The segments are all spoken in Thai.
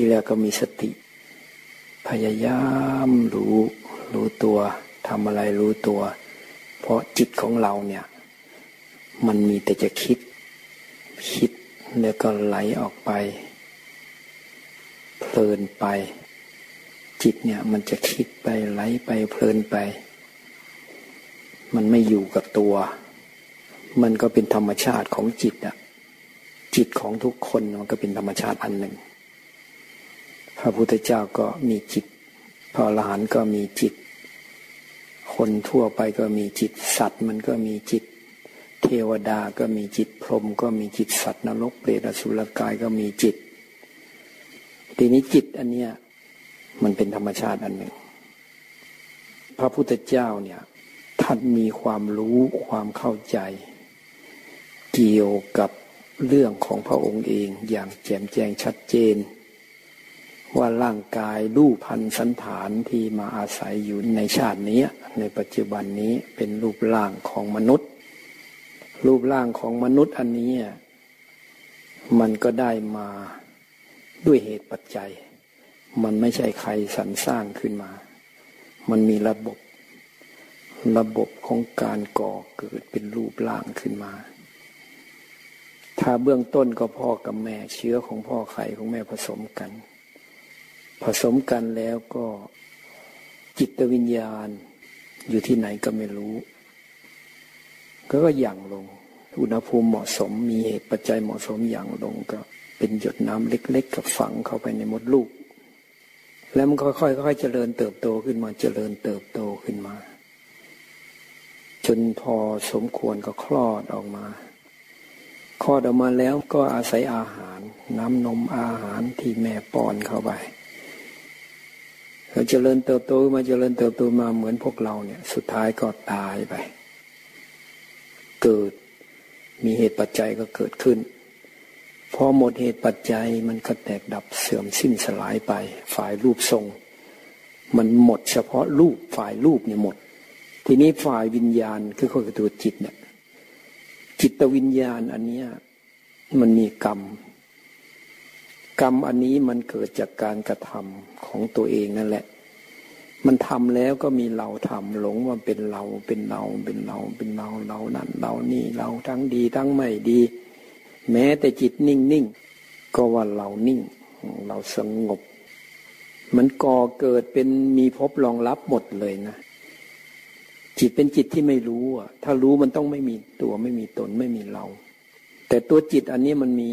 ที่แรกก็มีสติ พยายามรู้ รู้ตัวทำอะไรรู้ตัว เพราะจิตของเราเนี่ย มันมีแต่จะคิด คิดแล้วก็ไหลออกไป เพลินไป จิตเนี่ยมันจะคิดไปไหลไปเพลินไป มันไม่อยู่กับตัว มันก็เป็นธรรมชาติของจิตอะจิตของทุกคนมันก็เป็นธรรมชาติอันหนึ่ง พระพุทธเจ้าก็มีจิต พระอรหันต์ก็มีจิต คนทั่วไปก็มีจิต สัตว์มันก็มีจิต เทวดาก็มีจิต พรหมก็มีจิต สัตว์นรกเปรตอสุรกายก็มีจิต ทีนี้จิตอันเนี้ยมันเป็นธรรมชาติอันหนึ่ง พระพุทธเจ้าเนี่ยท่านมีความรู้ความเข้าใจ เกี่ยวกับเรื่องของพระองค์เองอย่างแจ่มแจ้งชัดเจน ว่าร่างกายรูปพันสันฐานที่มาอาศัยอยู่ในชาตินี้ ในปัจจุบันนี้เป็นรูปร่างของมนุษย์ รูปร่างของมนุษย์อันนี้ มันก็ได้มาด้วยเหตุปัจจัย มันไม่ใช่ใครสรรสร้างขึ้นมา มันมีระบบ ระบบของการก่อเกิดเป็นรูปร่างขึ้นมาถ้าเบื้องต้นก็พ่อกับแม่เชื้อของพ่อไข่ของแม่ผสมกัน ผสมกันแล้วก็จิตวิญญาณ อยู่ที่ไหนก็ไม่รู้ ก็ก็หยั่งลง อุณหภูมิเหมาะสมมีเหตุปัจจัยเหมาะสมหยั่งลงก็เป็นหยดน้ำเล็กๆกับฝังเข้าไปในมดลูก แล้วมันค่อยๆค่อยๆเจริญเติบโตขึ้นมาเจริญเติบโตขึ้นมา จนพอสมควรก็คลอดออกมา คลอดออกมาแล้วก็อาศัยอาหาร น้ำนมอาหารที่แม่ป้อนเข้าไป เขาเจริญเติบโตมาเจริญเติบโตมาเหมือนพวกเราเนี่ย สุดท้ายก็ตายไป เกิดมีเหตุปัจจัยก็เกิดขึ้น พอหมดเหตุปัจจัยมันก็แตกดับเสื่อมสิ้นสลายไป ฝ่ายรูปทรง มันหมดเฉพาะรูปฝ่ายรูปเนี่ยหมด ทีนี้ฝ่ายวิญญาณคือคือตัวจิตเนี่ยจิตวิญญาณอันนี้มันมีกรรม กรรมอันนี้มันเกิดจากการกระทำของตัวเองนั่นแหละ มันทำแล้วก็มีเราทำหลงว่าเป็นเราเป็นเราเป็นเราเป็นเราเรานั่นเรานี่เราทั้งดีทั้งไม่ดี แม้แต่จิตนิ่งนิ่งก็ว่าเรานิ่ง เราสงบ มันก่อเกิดเป็นมีพบรองรับหมดเลยนะ จิตเป็นจิตที่ไม่รู้อะ ถ้ารู้มันต้องไม่มีตัวไม่มีตนไม่มีเรา แต่ตัวจิตอันนี้มันมี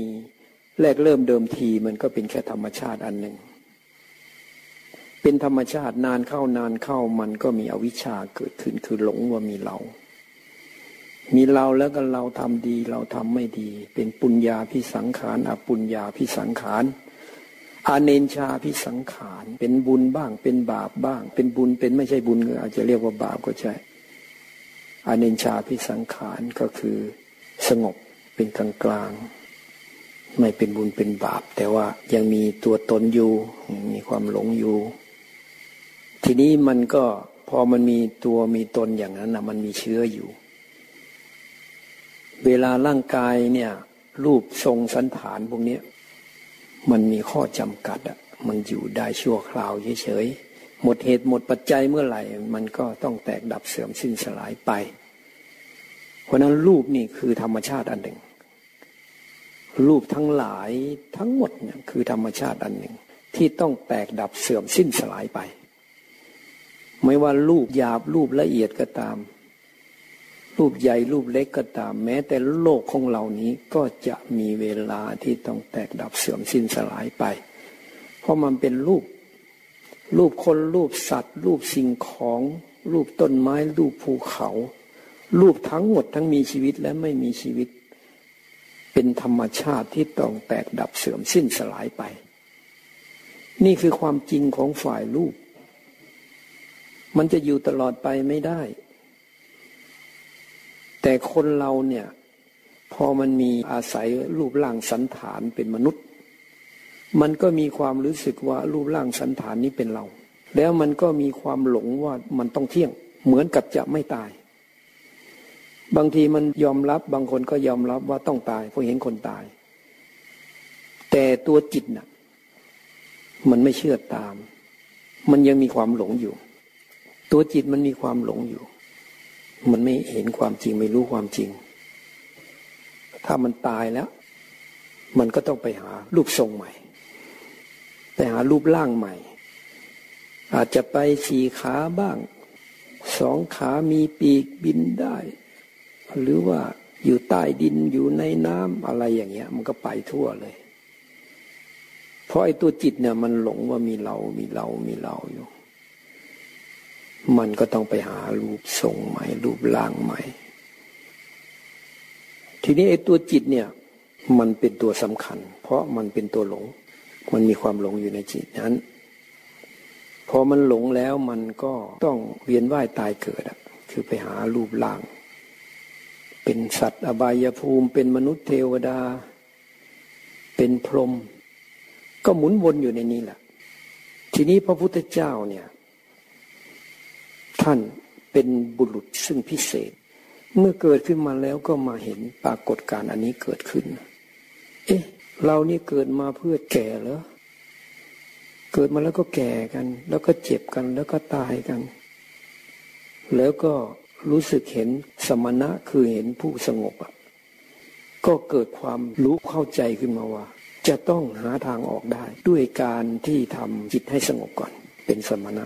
แรกเริ่มเดิมทีมันก็เป็นแค่ธรรมชาติอันหนึ่ง เป็นธรรมชาตินานเข้านานเข้ามันก็มีอวิชชาเกิดขึ้นคือหลงว่ามีเรา มีเราแล้วก็เราทำดีเราทำไม่ดี เป็นปุญญาพิสังขารอปุญญาพิสังขารอาเนนชาพิสังขาร เป็นบุญบ้าง เป็นบาปบ้าง เป็นบุญเป็นไม่ใช่บุญก็อาจจะเรียกว่าบาปก็ใช่อาเนินชาพิสังขารก็คือสงบเป็นกลางกลาง ไม่เป็นบุญเป็นบาป แต่ว่ายังมีตัวตนอยู่ มีความหลงอยู่ ทีนี้มันก็พอมันมีตัวมีตนอย่างนั้นนะมันมีเชื้ออยู่ เวลาร่างกายเนี่ย รูปทรงสันฐานพวกนี้มันมีข้อจำกัดอะมันอยู่ได้ชั่วคราวเฉยๆหมดเหตุหมดปัจจัยเมื่อไหร่ มันก็ต้องแตกดับเสื่อมสิ้นสลายไป เพราะนั้นรูปนี่คือธรรมชาติอันหนึ่ง รูปทั้งหลายทั้งหมดเนี่ยคือธรรมชาติอันหนึ่ง ที่ต้องแตกดับเสื่อมสิ้นสลายไป ไม่ว่ารูปหยาบรูปละเอียดก็ตาม รูปใหญ่รูปเล็กก็ตาม แม้แต่โลกของเหล่านี้ก็จะมีเวลาที่ต้องแตกดับเสื่อมสิ้นสลายไป เพราะมันเป็นรูป รูปคนรูปสัตว์ รูปสิ่งของ รูปต้นไม้รูปภูเขา รูปทั้งหมดทั้งมีชีวิตและไม่มีชีวิต เป็นธรรมชาติที่ต้องแตกดับเสื่อมสิ้นสลายไป นี่คือความจริงของฝ่ายรูป มันจะอยู่ตลอดไปไม่ได้ แต่คนเราเนี่ย พอมันมีอาศัยรูปร่างสันฐานเป็นมนุษย์ มันก็มีความรู้สึกว่ารูปร่างสันฐานนี้เป็นเรา แล้วมันก็มีความหลงว่ามันต้องเที่ยง เหมือนกับจะไม่ตาย บางทีมันยอมรับบางคนก็ยอมรับว่าต้องตายเพราะเห็นคนตาย แต่ตัวจิตน่ะ มันไม่เชื่อตาม มันยังมีความหลงอยู่ ตัวจิตมันมีความหลงอยู่ มันไม่เห็นความจริงไม่รู้ความจริง ถ้ามันตายแล้ว มันก็ต้องไปหารูปทรงใหม่ ไปหารูปร่างใหม่ อาจจะไปสี่ขาบ้าง สองขามีปีกบินได้ หรือว่าอยู่ใต้ดินอยู่ในน้ำอะไรอย่างเงี้ย มันก็ไปทั่วเลย เพราะไอ้ตัวจิตเนี่ยมันหลงว่ามีเรา มีเรา มีเราอยู่ มันก็ต้องไปหารูปทรงใหม่ รูปร่างใหม่ ทีนี้ไอ้ตัวจิตเนี่ย มันเป็นตัวสำคัญ เพราะมันเป็นตัวหลง มันมีความหลงอยู่ในจิตนั้น พอมันหลงแล้วมันก็ต้องเวียนว่ายตายเกิดอะคือไปหารูปร่าง เป็นสัตว์อบายภูมิ เป็นมนุษย์เทวดา เป็นพรหมก็หมุนวนอยู่ในนี้แหละ ทีนี้พระพุทธเจ้าเนี่ย ท่านเป็นบุรุษซึ่งพิเศษ เมื่อเกิดขึ้นมาแล้วก็มาเห็นปรากฏการณ์อันนี้เกิดขึ้น เอ๊ะ เรานี่เกิดมาเพื่อแก่เหรอเกิดมาแล้วก็แก่กัน แล้วก็เจ็บกันแล้วก็ตายกัน แล้วก็ รู้สึกเห็นสมณะคือเห็นผู้สงบก็เกิดความรู้เข้าใจขึ้นมาว่า จะต้องหาทางออกได้ ด้วยการที่ทำจิตให้สงบก่อน เป็นสมณะ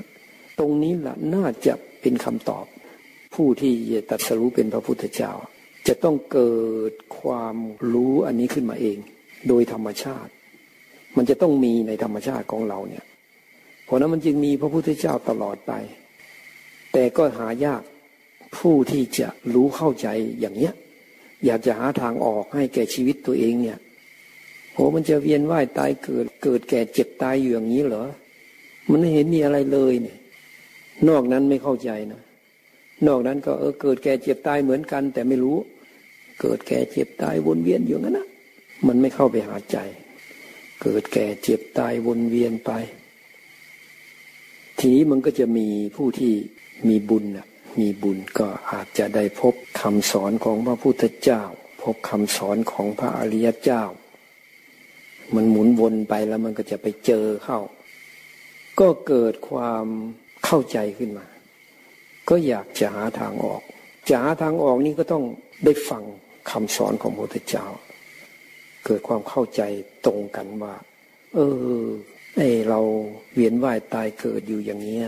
ตรงนี้แหละน่าจะเป็นคำตอบ ผู้ที่จะตัดสรู้เป็นพระพุทธเจ้า จะต้องเกิดความรู้อันนี้ขึ้นมาเอง โดยธรรมชาติ มันจะต้องมีในธรรมชาติของเราเนี่ยเพราะนั้นมันจึงมีพระพุทธเจ้าตลอดไป แต่ก็หายาก ผู้ที่จะรู้เข้าใจอย่างเนี้ย อยากจะหาทางออกให้แก่ชีวิตตัวเองเนี่ยโหมันจะเวียนว่ายตายเกิดเกิดแก่เจ็บตายอยู่อย่างนี้เหรอ มันไม่เห็นมีอะไรเลยเนี่ย นอกนั้นไม่เข้าใจนะนอกนั้นก็เออเกิดแก่เจ็บตายเหมือนกัน แต่ไม่รู้ เกิดแก่เจ็บตายวนเวียนอยู่งั้นนะมันไม่เข้าไปหาใจ เกิดแก่เจ็บตายวนเวียนไป ทีนี้มันก็จะมีผู้ที่มีบุญนะ มีบุญก็อาจจะได้พบคำสอนของพระพุทธเจ้า พบคำสอนของพระอริยเจ้า มันหมุนวนไปแล้วมันก็จะไปเจอเข้า ก็เกิดความเข้าใจขึ้นมา ก็อยากจะหาทางออก จะหาทางออกนี่ก็ต้องได้ฟังคำสอนของพระพุทธเจ้า เกิดความเข้าใจตรงกันว่า เออไอเราเวียนว่ายตายเกิดอยู่อย่างเนี้ย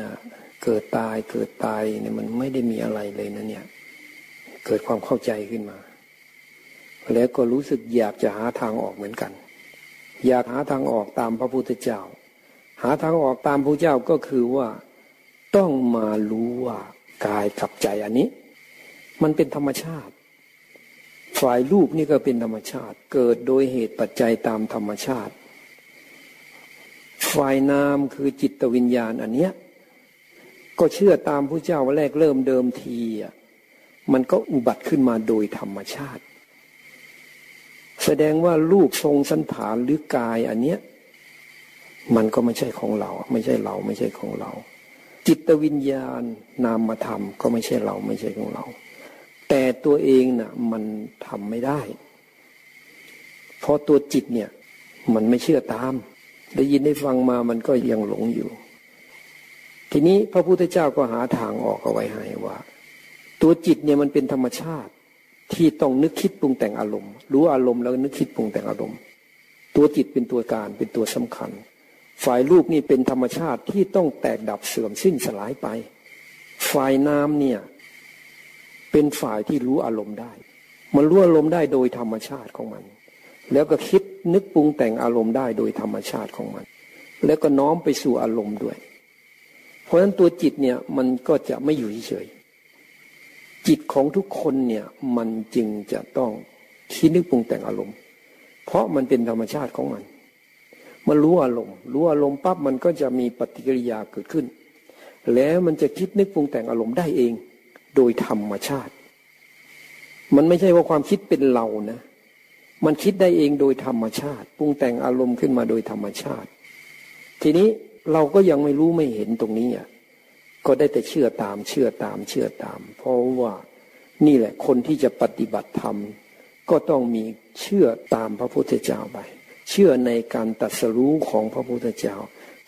เกิดตายเกิดตายเนี่ยมันไม่ได้มีอะไรเลยนะเนี่ย เกิดความเข้าใจขึ้นมา แล้วก็รู้สึกอยากจะหาทางออกเหมือนกัน อยากหาทางออกตามพระพุทธเจ้า หาทางออกตามพระเจ้าก็คือว่า ต้องมารู้ว่ากายกับใจอันนี้ มันเป็นธรรมชาติ ฝ่ายรูปนี่ก็เป็นธรรมชาติ เกิดโดยเหตุปัจจัยตามธรรมชาติ ฝ่ายนามคือจิตวิญญาณอันเนี้ย ก็เชื่อตามพระเจ้าว่าแรกเริ่มเดิมทีอะมันก็อุบัติขึ้นมาโดยธรรมชาติ แสดงว่ารูปทรงสันฐานหรือกายอันเนี้ยมันก็ไม่ใช่ของเรา ไม่ใช่เราไม่ใช่ของเรา จิตวิญญาณนามธรรมก็ไม่ใช่เราไม่ใช่ของเรา แต่ตัวเองน่ะมันทำไม่ได้ เพราะตัวจิตเนี่ย มันไม่เชื่อตาม ได้ยินได้ฟังมามันก็ยังหลงอยู่ ทีนี้พระพุทธเจ้าก็หาทางออกเอาไว้ให้ว่า ตัวจิตเนี่ยมันเป็นธรรมชาติที่ต้องนึกคิดปรุงแต่งอารมณ์ รู้อารมณ์แล้วนึกคิดปรุงแต่งอารมณ์ ตัวจิตเป็นตัวการเป็นตัวสำคัญ ฝ่ายรูปนี่เป็นธรรมชาติที่ต้องแตกดับเสื่อมสิ้นสลายไป ฝ่ายน้ำเนี่ยเป็นฝ่ายที่รู้อารมณ์ได้ มันรู้อารมณ์ได้โดยธรรมชาติของมัน แล้วก็คิดนึกปรุงแต่งอารมณ์ได้โดยธรรมชาติของมัน แล้วก็น้อมไปสู่อารมณ์ด้วย ราะฉะนั้นตัวจิตเนี่ยมันก็จะไม่อยู่เฉย จิตของทุกคนเนี่ยมันจึงจะต้องคิดนึกปรุงแต่งอารมณ์ เพราะมันเป็นธรรมชาติของมัน มันรู้อารมณ์ รู้อารมณ์ปั๊บมันก็จะมีปฏิกิริยาเกิดขึ้น แล้วมันจะคิดนึกปรุงแต่งอารมณ์ได้เอง โดยธรรมชาติ มันไม่ใช่ว่าความคิดเป็นเรานะ มันคิดได้เองโดยธรรมชาติ ปรุงแต่งอารมณ์ขึ้นมาโดยธรรมชาติ ทีนี้ เราก็ยังไม่รู้ไม่เห็นตรงนี้อะก็ได้แต่เชื่อตามเชื่อตามเชื่อตาม เพราะว่านี่แหละคนที่จะปฏิบัติธรรม ก็ต้องมีเชื่อตามพระพุทธเจ้าไป เชื่อในการตัดสรู้ของพระพุทธเจ้า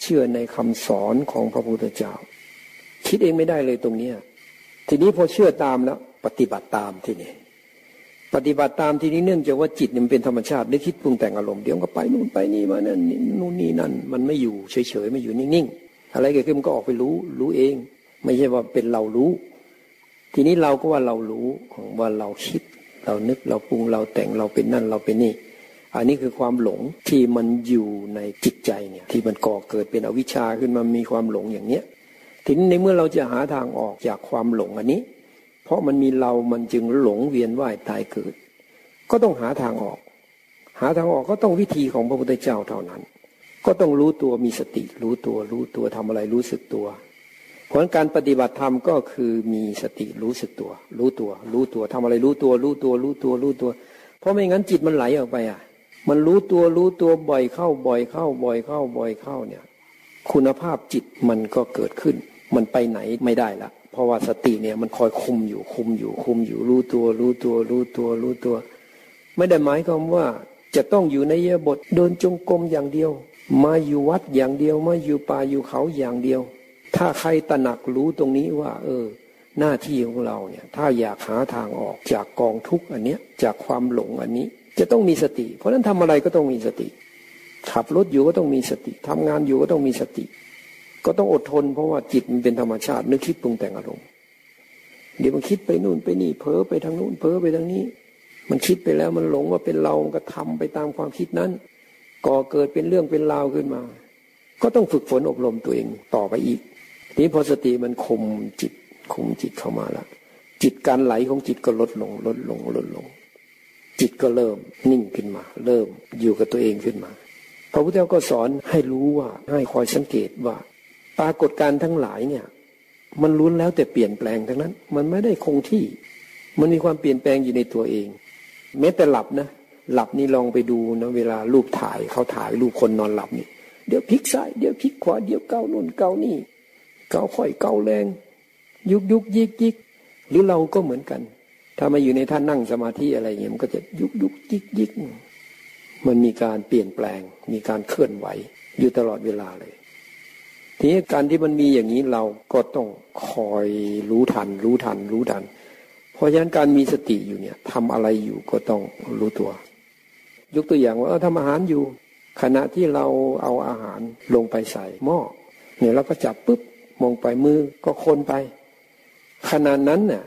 เชื่อในคำสอนของพระพุทธเจ้า คิดเองไม่ได้เลยตรงนี้ทีนี้พอเชื่อตามแล้ว ปฏิบัติตามทีนี้ ปฏิบัติตามทีนี้เนื่องจากว่าจิตมันเป็นธรรมชาติได้คิดปรุงแต่งอารมณ์เดี๋ยวก็ไปนู่นไปนี่มานั่นนู่นนี่นั่น มันไม่อยู่เฉยๆไม่อยู่นิ่งๆอะไรเกิดขึ้นก็ออกไปรู้รู้เอง ไม่ใช่ว่าเป็นเรารู้ ทีนี้เราก็ว่าเรารู้ของว่าเราคิด เรานึกเราปรุงเราแต่งเราเป็นนั่นเราเป็นนี่อันนี้คือความหลงที่มันอยู่ในจิตใจเนี่ยที่มันก่อเกิดเป็นอวิชชาขึ้นมามีความหลงอย่างเนี้ยทีนี้ในเมื่อเราจะหาทางออกจากความหลงอันนี้ เพราะมันมีเรามันจึงหลงเวียนว่ายตายเกิด ก็ต้องหาทางออก หาทางออกก็ต้องวิธีของพระพุทธเจ้าเท่านั้น ก็ต้องรู้ตัวมีสติ รู้ตัวรู้ตัวทำอะไรรู้สึกตัวเพราะการปฏิบัติธรรมก็คือมีสติรู้สึกตัว รู้ตัว รู้ตัวทำอะไรรู้ตัว รู้ตัว รู้ตัวรู้ตัว เพราะไม่งั้นจิตมันไหลออกไปอะ มันรู้ตัวรู้ตัวบ่อยเข้าบ่อยเข้าบ่อยเข้าบ่อยเข้าเนี่ย คุณภาพจิตมันก็เกิดขึ้น มันไปไหนไม่ได้ละ เพราะว่าสติเนี่ยมันคอยคุมอยู่คุมอยู่คุมอยู่รู้ตัว รู้ตัว รู้ตัว รู้ตัว ไม่ได้หมายความว่าจะต้องอยู่ในเยบทเดินจงกรมอย่างเดียว มาอยู่วัดอย่างเดียว มาอยู่ป่าอยู่เขาอย่างเดียว ถ้าใครตระหนักรู้ตรงนี้ว่า เออ หน้าที่ของเราเนี่ย ถ้าอยากหาทางออกจากกองทุกข์อันเนี้ยจากความหลงอันนี้ จะต้องมีสติ เพราะฉะนั้นทำอะไรก็ต้องมีสติ ขับรถอยู่ก็ต้องมีสติทำงานอยู่ก็ต้องมีสติ ก็ต้องอดทน เพราะว่าจิตมันเป็นธรรมชาตินึกคิดปรุงแต่งอารมณ์เดี๋ยวมันคิดไปนู่นไปนี่เพ้อไปทางนู่นเพ้อไปทางนี้ มันคิดไปแล้วมันหลงว่าเป็นเราก็ทำไปตามความคิดนั้นก่อเกิดเป็นเรื่องเป็นราวขึ้นมา ก็ต้องฝึกฝนอบรมตัวเองต่อไปอีกนี้พอสติมันคมจิตคมจิตเข้ามาแล้วจิตการไหลของจิตก็ลดลง ลดลงลดลง จิตก็เริ่มนิ่งขึ้นมา เริ่มอยู่กับตัวเองขึ้นมาพระพุทธเจ้าก็สอนให้รู้ว่าให้คอยสังเกตว่า ปรากฏการทั้งหลายเนี่ย มันล้วนแล้วแต่เปลี่ยนแปลงทั้งนั้น มันไม่ได้คงที่ มันมีความเปลี่ยนแปลงอยู่ในตัวเอง แม้แต่หลับนะหลับนี่ลองไปดูนะเวลารูปถ่ายเขาถ่ายรูปคนนอนหลับนี่เดี๋ยวพลิกซ้ายเดี๋ยวพลิกขวาเดี๋ยวเกาโน่นเกานี่เกาค่อยเกาแรง ยุกยุกยิกยิกหรือเราก็เหมือนกัน ถ้ามาอยู่ในท่านนั่งสมาธิอะไรเงี้ยมันก็จะยุกยุกยิกยิกมันมีการเปลี่ยนแปลง มีการเคลื่อนไหว อยู่ตลอดเวลาเลย ทีนี้การที่มันมีอย่างนี้เราก็ต้องคอยรู้ทัน รู้ทัน รู้ทัน เพราะฉะนั้นการมีสติอยู่เนี่ยทำอะไรอยู่ก็ต้องรู้ตัว ยกตัวอย่างว่าทำอาหารอยู่ ขณะที่เราเอาอาหารลงไปใส่หม้อเนี่ยเราก็จับปุ๊บมองไปมือก็คนไป ขณะนั้นเนี่ย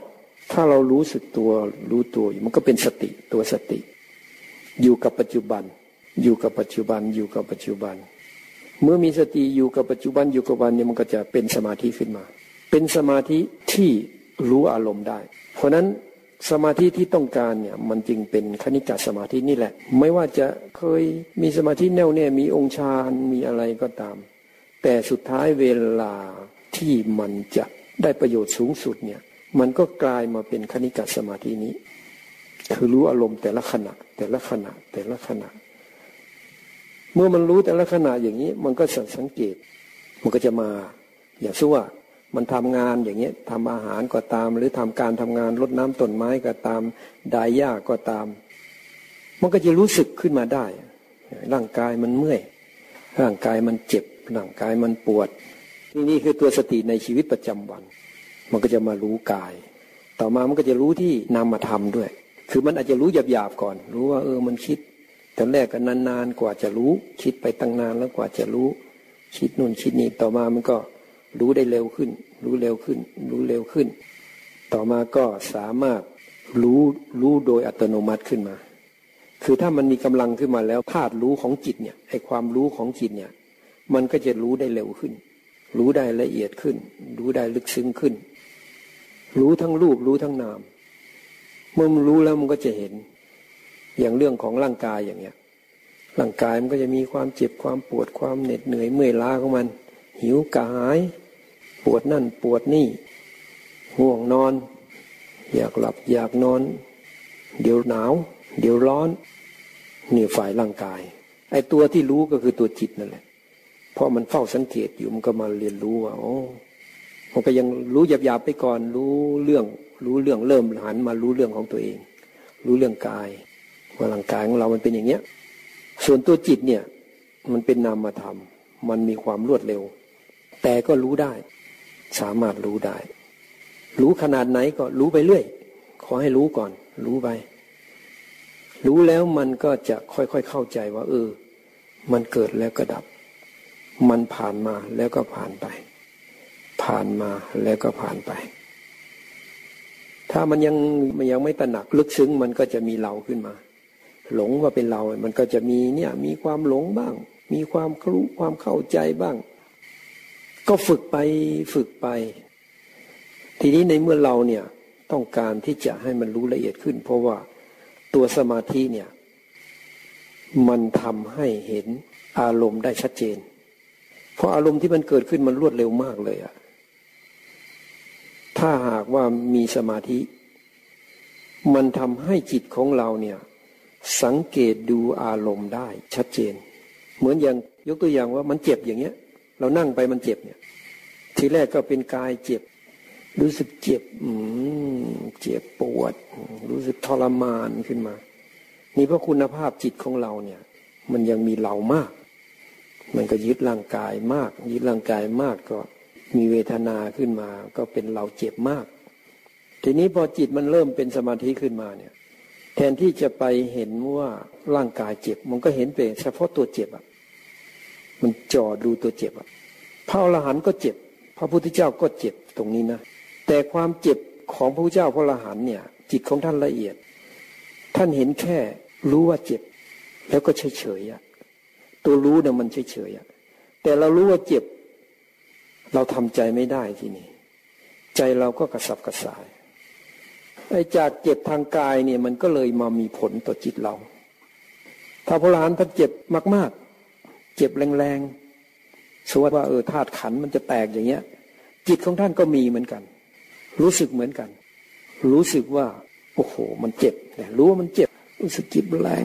ถ้าเรารู้สึกตัวรู้ตัวอยู่มันก็เป็นสติตัวสติ อยู่กับปัจจุบัน อยู่กับปัจจุบันอยู่กับปัจจุบัน เมื่อมีสติอยู่กับปัจจุบันอยู่กับวันเนี่ยมันก็จะเป็นสมาธิขึ้นมา เป็นสมาธิที่รู้อารมณ์ได้ เพราะนั้นสมาธิที่ต้องการเนี่ยมันจึงเป็นคณิกาสมาธินี่แหละ ไม่ว่าจะเคยมีสมาธิแน่วแน่มีองค์ฌานมีอะไรก็ตาม แต่สุดท้ายเวลาที่มันจะได้ประโยชน์สูงสุดเนี่ยมันก็กลายมาเป็นคณิกาสมาธินี้ คือรู้อารมณ์แต่ละขณะแต่ละขณะแต่ละขณะ เมื่อมันรู้แต่ละขณะอย่างนี้ มันก็สังเกต มันก็จะมา อย่างเช่นว่ามันทำงานอย่างเงี้ยทำอาหารก็ตาม หรือทำการทำงานรดน้ำต้นไม้ก็ตามดายหญ้าก็ตาม มันก็จะรู้สึกขึ้นมาได้ ร่างกายมันเมื่อย ร่างกายมันเจ็บ ร่างกายมันปวด นี่นี่คือตัวสติในชีวิตประจำวัน มันก็จะมารู้กาย ต่อมามันก็จะรู้ที่นามธรรมด้วย คือมันอาจจะรู้หยาบๆก่อน รู้ว่าเออมันคิด ตอนแรกก็นานๆกว่าจะรู้ คิดไปตั้งนานแล้วกว่าจะรู้ คิดนู่นคิดนี่ต่อมามันก็รู้ได้เร็วขึ้น รู้เร็วขึ้น รู้เร็วขึ้น ต่อมาก็สามารถรู้รู้โดยอัตโนมัติขึ้นมา คือถ้ามันมีกำลังขึ้นมาแล้วธาตุรู้ของจิตเนี่ยไอความรู้ของจิตเนี่ย มันก็จะรู้ได้เร็วขึ้น รู้ได้ละเอียดขึ้น รู้ได้ลึกซึ้งขึ้น รู้ทั้งรูปรู้ทั้งนาม เมื่อมันรู้แล้วมันก็จะเห็น อย่างเรื่องของร่างกายอย่างเงี้ย ร่างกายมันก็จะมีความเจ็บความปวดความเหน็ดเหนื่อยเมื่อยล้าของมัน หิวกระหาย ปวดนั่นปวดนี่ห่วงนอน อยากหลับอยากนอน เดี๋ยวหนาว เดี๋ยวร้อนนี่ฝ่ายร่างกาย ไอ้ตัวที่รู้ก็คือตัวจิตนั่นแหละเพราะมันเฝ้าสังเกตอยู่มันก็มาเรียนรู้ว่าโอ้มันก็ยังรู้หยาบๆไปก่อนรู้เรื่อง รู้เรื่องเริ่มหันมารู้เรื่องของตัวเอง รู้เรื่องกาย ว่าร่างกายของเรามันเป็นอย่างเนี้ย ส่วนตัวจิตเนี่ย มันเป็นนามธรรม มันมีความรวดเร็ว แต่ก็รู้ได้ สามารถรู้ได้ รู้ขนาดไหนก็รู้ไปเรื่อย ขอให้รู้ก่อน รู้ไป รู้แล้วมันก็จะค่อยๆเข้าใจว่า เออ มันเกิดแล้วก็ดับ มันผ่านมาแล้วก็ผ่านไป ผ่านมาแล้วก็ผ่านไปถ้ามันยังมันยังไม่ตระหนักลึกซึ้งมันก็จะมีเราขึ้นมา หลงว่าเป็นเรา มันก็จะมีเนี่ยมีความหลงบ้าง มีความรู้ความเข้าใจบ้าง ก็ฝึกไปฝึกไป ทีนี้ในเมื่อเราเนี่ยต้องการที่จะให้มันรู้ละเอียดขึ้น เพราะว่าตัวสมาธิเนี่ยมันทำให้เห็นอารมณ์ได้ชัดเจน เพราะอารมณ์ที่มันเกิดขึ้นมันรวดเร็วมากเลยอะถ้าหากว่ามีสมาธิ มันทำให้จิตของเราเนี่ย สังเกตดูอารมณ์ได้ ชัดเจน เหมือนอย่างยกตัวอย่างว่ามันเจ็บอย่างเงี้ย เรานั่งไปมันเจ็บเนี่ย ทีแรกก็เป็นกายเจ็บ รู้สึกเจ็บอืมเจ็บปวด รู้สึกทรมานขึ้นมา นี่เพราะคุณภาพจิตของเราเนี่ย มันยังมีเรามาก มันก็ยึดร่างกายมาก ยึดร่างกายมากก็มีเวทนาขึ้นมา ก็เป็นเราเจ็บมาก ทีนี้พอจิตมันเริ่มเป็นสมาธิขึ้นมาเนี่ย แทนที่จะไปเห็นว่าร่างกายเจ็บ มันก็เห็นเป็นเฉพาะตัวเจ็บอะ มันจ่อดูตัวเจ็บอะพระอรหันต์ก็เจ็บ พระพุทธเจ้าก็เจ็บตรงนี้นะ แต่ความเจ็บของพระพุทธเจ้าพระอรหันต์เนี่ย จิตของท่านละเอียด ท่านเห็นแค่รู้ว่าเจ็บ แล้วก็เฉยเฉยอะ ตัวรู้เนี่ยมันเฉยเฉยอะ แต่เรารู้ว่าเจ็บ เราทำใจไม่ได้ทีนี้ ใจเราก็กระสับกระส่าย ไอ้จากเจ็บทางกายเนี่ยมันก็เลยมามีผลต่อจิตเรา ถ้าพระหลานท่านเจ็บมากๆ เจ็บแรงๆสมมติว่าเออธาตุขันมันจะแตกอย่างเงี้ย จิตของท่านก็มีเหมือนกัน รู้สึกเหมือนกัน รู้สึกว่าโอ้โห มันเจ็บเนี่ยรู้ว่ามันเจ็บรู้สึกจิตแรง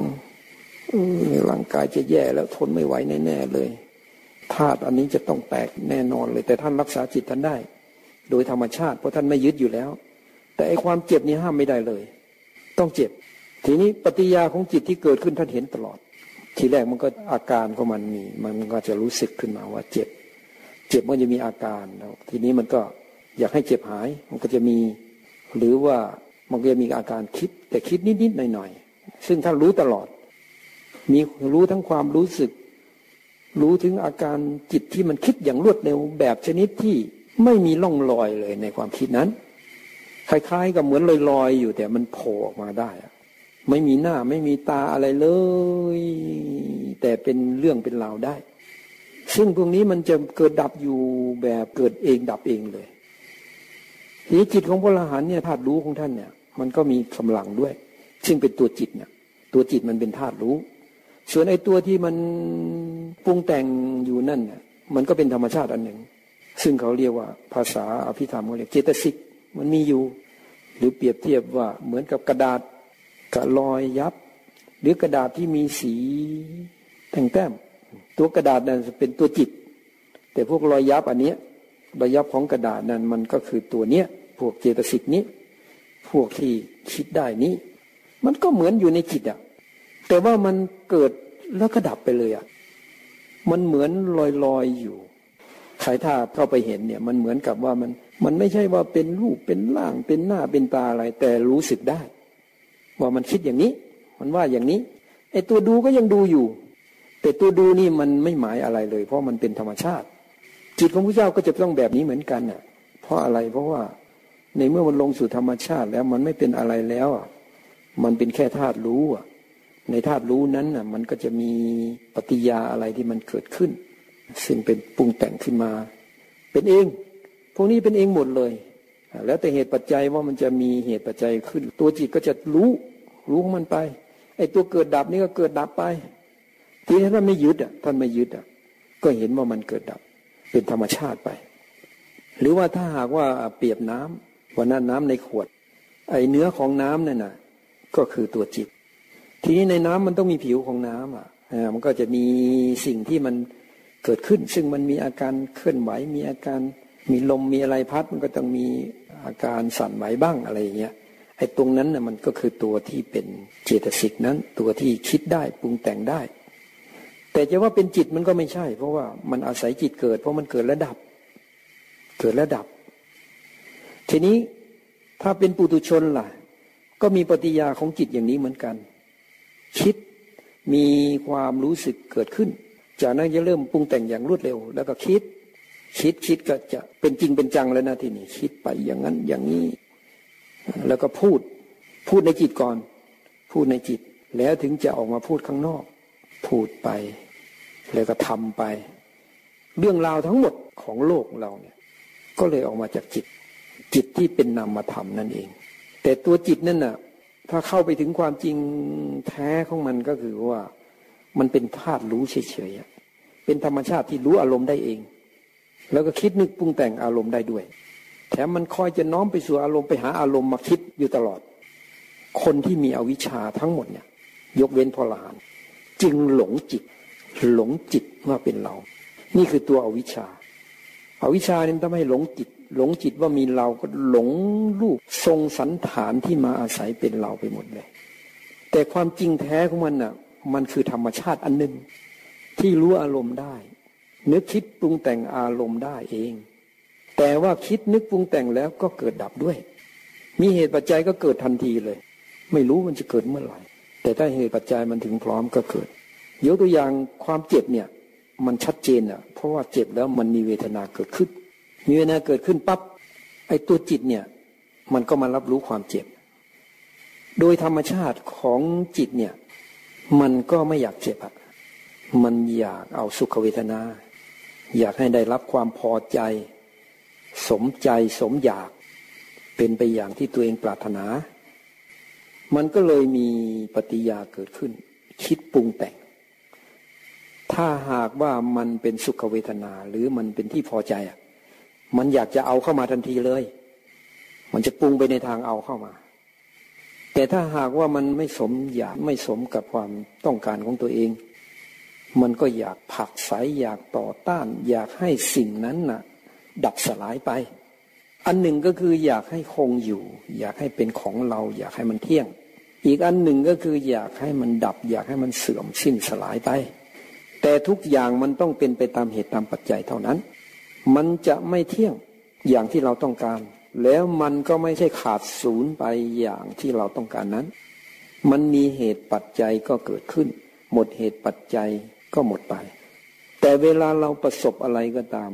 ร่างกายจะแย่แล้วทนไม่ไหวแน่ๆเลยธาตุอันนี้จะต้องแตกแน่นอนเลย แต่ท่านรักษาจิตท่านได้ โดยธรรมชาติเพราะท่านไม่ยึดอยู่แล้ว แต่ไอความเจ็บนี้ห้ามไม่ได้เลย ต้องเจ็บ ทีนี้ปฏิยาของจิตที่เกิดขึ้นท่านเห็นตลอด ทีแรกมันก็อาการของมันมี มันก็จะรู้สึกขึ้นมาว่าเจ็บ เจ็บมันจะมีอาการแล้วทีนี้มันก็อยากให้เจ็บหาย มันก็จะมี หรือว่ามันก็จะมีอาการคิด แต่คิดนิดๆหน่อยๆซึ่งท่านรู้ตลอด มีรู้ทั้งความรู้สึก รู้ถึงอาการจิตที่มันคิดอย่างรวดเร็วแบบชนิดที่ไม่มีล่องรอยเลยในความคิดนั้น คล้ายๆกับเหมือนลอยๆอยู่แต่มันโผล่ออกมาได้ไม่มีหน้าไม่มีตาอะไรเลย แต่เป็นเรื่องเป็นราวได้ ซึ่งตรงนี้มันจะเกิดดับอยู่แบบเกิดเองดับเองเลยทีจิตของพระอรหันต์เนี่ยธาตุรู้ของท่านเนี่ย มันก็มีกำลังด้วย ซึ่งเป็นตัวจิตเนี่ย ตัวจิตมันเป็นธาตุรู้ ส่วนไอ้ตัวที่มันปรุงแต่งอยู่นั่นเนี่ยมันก็เป็นธรรมชาติอันหนึ่ง ซึ่งเขาเรียกว่าภาษาอภิธรรมเขาเรียกเจตสิก มันมีอยู่ หรือเปรียบเทียบว่าเหมือนกับกระดาษกระลอยยับ หรือกระดาษที่มีสีแต่งแต้ม ตัวกระดาษนั้นเป็นตัวจิต แต่พวกรอยยับอันนี้รอยยับของกระดาษนั้นมันก็คือตัวเนี้ยพวกเจตสิกนี้ พวกที่คิดได้นี้ มันก็เหมือนอยู่ในจิตอะแต่ว่ามันเกิดแล้วก็ดับไปเลยอะมันเหมือนลอยลอยอยู่ใครถ้าเข้าไปเห็นเนี่ย มันเหมือนกับว่ามัน มันไม่ใช่ว่าเป็นรูปเป็นร่างเป็นหน้าเป็นตาอะไร แต่รู้สึกได้ ว่ามันคิดอย่างนี้ มันว่าอย่างนี้ไอ้ตัวดูก็ยังดูอยู่ แต่ตัวดูนี่มันไม่หมายอะไรเลย เพราะมันเป็นธรรมชาติ จิตของพระเจ้าก็จะต้องแบบนี้เหมือนกันอะ เพราะอะไรเพราะว่าในเมื่อมันลงสู่ธรรมชาติแล้วมันไม่เป็นอะไรแล้วอะมันเป็นแค่ธาตุรู้อะในธาตุรู้นั้นน่ะ มันก็จะมีปฏิยาอะไรที่มันเกิดขึ้น ซึ่งเป็นปรุงแต่งขึ้นมา เป็นเอง พวกนี้เป็นเองหมดเลย แล้วแต่เหตุปัจจัยว่ามันจะมีเหตุปัจจัยขึ้น ตัวจิตก็จะรู้รู้ของมันไปไอ้ตัวเกิดดับนี่ก็เกิดดับไป ทีนี้ท่านไม่ยึดอะท่านไม่ยึดอะก็เห็นว่ามันเกิดดับเป็นธรรมชาติไป หรือว่าถ้าหากว่าเปรียบน้ำว่านั้นน้ำในขวด ไอ้เนื้อของน้ำนั่นน่ะก็คือตัวจิต ทีนี้ในน้ำมันต้องมีผิวของน้ำอะมันก็จะมีสิ่งที่มันเกิดขึ้น ซึ่งมันมีอาการเคลื่อนไหวมีอาการ มีลมมีอะไรพัดมันก็ต้องมีอาการสั่นไหวบ้างอะไรอย่างเงี้ยไอ้ตรงนั้นน่ะมันก็คือตัวที่เป็นเจตสิกนั้น ตัวที่คิดได้ปรุงแต่งได้ แต่จะว่าเป็นจิตมันก็ไม่ใช่ เพราะว่ามันอาศัยจิตเกิด เพราะมันเกิดแล้วดับ เกิดแล้วดับ ทีนี้ถ้าเป็นปุตุชนล่ะ ก็มีปฏิยาของจิตอย่างนี้เหมือนกัน คิดมีความรู้สึกเกิดขึ้น จากนั้นจะเริ่มปรุงแต่งอย่างรวดเร็ว แล้วก็คิด คิดคิดก็จะเป็นจริงเป็นจังแล้วนะทีนี้คิดไปอย่างนั้นอย่างนี้ แล้วก็พูดพูดในจิตก่อน พูดในจิต แล้วถึงจะออกมาพูดข้างนอก พูดไป แล้วก็ทำไป เรื่องราวทั้งหมดของโลกเราเนี่ย ก็เลยออกมาจากจิต จิตที่เป็นนามธรรมนั่นเอง แต่ตัวจิตนั่นน่ะ ถ้าเข้าไปถึงความจริงแท้ของมันก็คือว่า มันเป็นธาตุรู้เฉยๆเป็นธรรมชาติที่รู้อารมณ์ได้เอง แล้วก็คิดนึกปรุงแต่งอารมณ์ได้ด้วย แถมมันคอยจะน้อมไปสู่อารมณ์ไปหาอารมณ์มาคิดอยู่ตลอด คนที่มีอวิชชาทั้งหมดเนี่ย ยกเว้นพอลาน จึงหลงจิต หลงจิตว่าเป็นเรา นี่คือตัวอวิชชาอาวิชชาเนี่ยทำให้หลงจิต หลงจิตว่ามีเราก็หลงรูปทรงสันฐานที่มาอาศัยเป็นเราไปหมดเลย แต่ความจริงแท้ของมันน่ะ มันคือธรรมชาติอันหนึ่งที่รู้อารมณ์ได้ นึกคิดปรุงแต่งอารมณ์ได้เอง แต่ว่าคิดนึกปรุงแต่งแล้วก็เกิดดับด้วย มีเหตุปัจจัยก็เกิดทันทีเลย ไม่รู้มันจะเกิดเมื่อไหร่ แต่ถ้าเหตุปัจจัยมันถึงพร้อมก็เกิดยกตัวอย่างความเจ็บเนี่ย มันชัดเจนอะ เพราะว่าเจ็บแล้วมันมีเวทนาเกิดขึ้น มีเวทนาเกิดขึ้นปั๊บไอ้ตัวจิตเนี่ย มันก็มารับรู้ความเจ็บ โดยธรรมชาติของจิตเนี่ย มันก็ไม่อยากเจ็บอะมันอยากเอาสุขเวทนา อยากให้ได้รับความพอใจ สมใจสมอยากเป็นไปอย่างที่ตัวเองปรารถนา มันก็เลยมีปฏิยาเกิดขึ้น คิดปรุงแต่ง ถ้าหากว่ามันเป็นสุขเวทนาหรือมันเป็นที่พอใจอะมันอยากจะเอาเข้ามาทันทีเลย มันจะปรุงไปในทางเอาเข้ามา แต่ถ้าหากว่ามันไม่สมอยากไม่สมกับความต้องการของตัวเอง มันก็อยากผักใสอยากต่อต้าน อยากให้สิ่งนั้นน่ะ ดับสลายไป อันหนึ่งก็คืออยากให้คงอยู่ อยากให้เป็นของเรา อยากให้มันเที่ยง อีกอันหนึ่งก็คืออยากให้มันดับ อยากให้มันเสื่อมสิ้นสลายไป แต่ทุกอย่างมันต้องเป็นไปตามเหตุตามปัจจัยเท่านั้น มันจะไม่เที่ยงอย่างที่เราต้องการ แล้วมันก็ไม่ใช่ขาดศูนย์ไปอย่างที่เราต้องการนั้น มันมีเหตุปัจจัยก็เกิดขึ้น หมดเหตุปัจจัย ก็หมดไป แต่เวลาเราประสบอะไรก็ตาม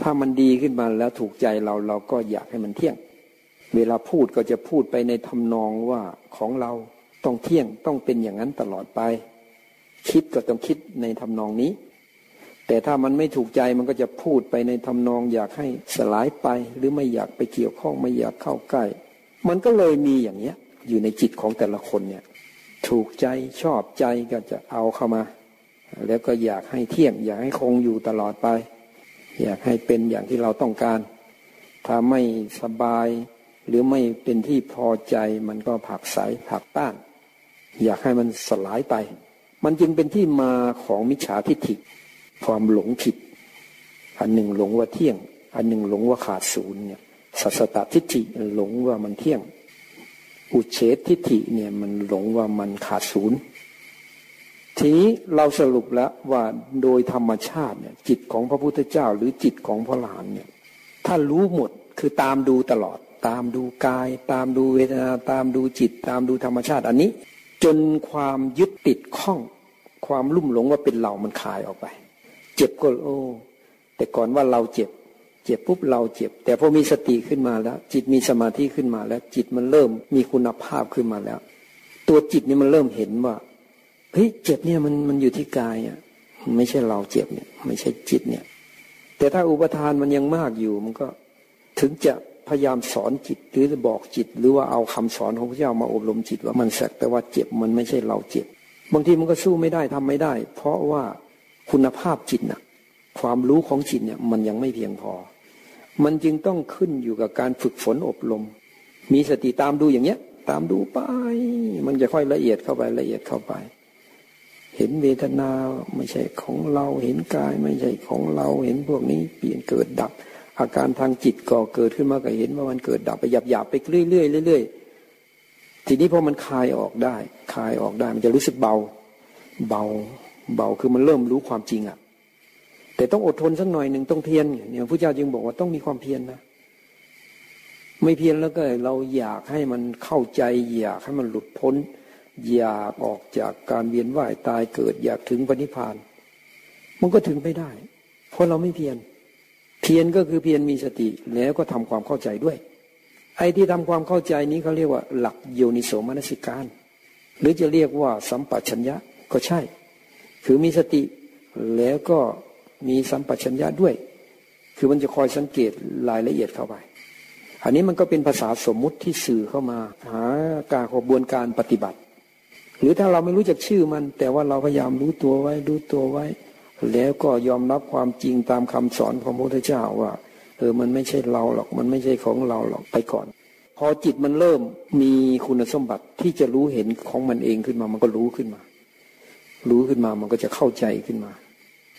ถ้ามันดีขึ้นมาแล้วถูกใจเราเราก็อยากให้มันเที่ยง เวลาพูดก็จะพูดไปในทำนองว่าของเราต้องเที่ยงต้องเป็นอย่างนั้นตลอดไป คิดก็ต้องคิดในทำนองนี้ แต่ถ้ามันไม่ถูกใจมันก็จะพูดไปในทำนอง อยากให้สลายไป หรือไม่อยากไปเกี่ยวข้องไม่อยากเข้าใกล้ มันก็เลยมีอย่างเนี้ยอยู่ในจิตของแต่ละคนเนี่ยถูกใจชอบใจก็จะเอาเข้ามา แล้วก็อยากให้เที่ยง อยากให้คงอยู่ตลอดไป อยากให้เป็นอย่างที่เราต้องการ ถ้าไม่สบาย หรือไม่เป็นที่พอใจมันก็ผักใสผักต้าน อยากให้มันสลายไป มันจึงเป็นที่มาของมิจฉาทิฏฐิความหลงผิด อันหนึ่งหลงว่าเที่ยง อันหนึ่งหลงว่าขาดศูนย์เนี่ยสัสตทิฏฐิหลงว่ามันเที่ยง อุเฉตทิฏฐิเนี่ยมันหลงว่ามันขาดศูนย์ ทีนี้เราสรุปแล้วว่าโดยธรรมชาติเนี่ยจิตของพระพุทธเจ้าหรือจิตของพระหลานเนี่ยถ้ารู้หมดคือตามดูตลอด ตามดูกาย ตามดูเวทนาตามดูจิต ตามดูธรรมชาติอันนี้ จนความยึดติดข้อง ความลุ่มหลงว่าเป็นเรามันคลายออกไป เจ็บก็โอ้แต่ก่อนว่าเราเจ็บ เจ็บปุ๊บเราเจ็บ แต่พอมีสติขึ้นมาแล้ว จิตมีสมาธิขึ้นมาแล้ว จิตมันเริ่มมีคุณภาพขึ้นมาแล้ว ตัวจิตนี่มันเริ่มเห็นว่า เฮ้ยเจ็บเนี่ยมันมันอยู่ที่กายอะไม่ใช่เราเจ็บเนี่ย ไม่ใช่จิตเนี่ย แต่ถ้าอุปทานมันยังมากอยู่มันก็ถึงจะพยายามสอนจิตหรือบอกจิต หรือว่าเอาคำสอนของพระเจ้ามาอบรมจิตว่ามันสักแต่ว่าเจ็บมันไม่ใช่เราเจ็บบางทีมันก็สู้ไม่ได้ทำไม่ได้ เพราะว่าคุณภาพจิตนะความรู้ของจิตเนี่ยมันยังไม่เพียงพอ มันจึงต้องขึ้นอยู่กับการฝึกฝนอบรม มีสติตามดูอย่างเนี้ย ตามดูไป มันจะค่อยละเอียดเข้าไปละเอียดเข้าไป เห็นเวทนาไม่ใช่ของเราเห็นกายไม่ใช่ของเราเห็นพวกนี้เปลี่ยนเกิดดับ อาการทางจิตก่อเกิดขึ้นมาก็เห็นว่ามันเกิดดับไปหยาบหยาบไปเรื่อยเรื่อยเรื่อยทีนี้พอมันคลายออกได้คลายออกได้มันจะรู้สึกเบา เบาเบาคือมันเริ่มรู้ความจริงอะ่ะ แต่ต้องอดทนสักหน่อยหนึ่งต้องเพียรเนี่ยพระเจ้าจึงบอกว่าต้องมีความเพียรนนะไม่เพียรแล้วก็เราอยากให้มันเข้าใจอยากให้มันหลุดพ้น อยากออกจากการเวียนว่ายตายเกิดอยากถึงปณิพพาน มันก็ถึงไม่ได้ เพราะเราไม่เพียรเพียรก็คือเพียรมีสติแล้วก็ทำความเข้าใจด้วย ไอ้ที่ทำความเข้าใจนี้เขาเรียกว่า หลักโยนิโสมนสิการ หรือจะเรียกว่าสัมปชัญญะก็ใช่ คือมีสติแล้วก็มีสัมปชัญญะด้วย คือมันจะคอยสังเกตรายละเอียดเข้าไป อันนี้มันก็เป็นภาษาสมมุติที่สื่อเข้ามา หาการกระบวนการปฏิบัติ หรือถ้าเราไม่รู้จักชื่อมัน แต่ว่าเราพยายามรู้ตัวไว้รู้ตัวไว้ แล้วก็ยอมรับความจริงตามคำสอนของพระพุทธเจ้าว่า เออมันไม่ใช่เราหรอก มันไม่ใช่ของเราหรอกไปก่อน พอจิตมันเริ่มมีคุณสมบัติที่จะรู้เห็นของมันเองขึ้นมา มันก็รู้ขึ้นมา รู้ขึ้นมามันก็จะเข้าใจขึ้นมา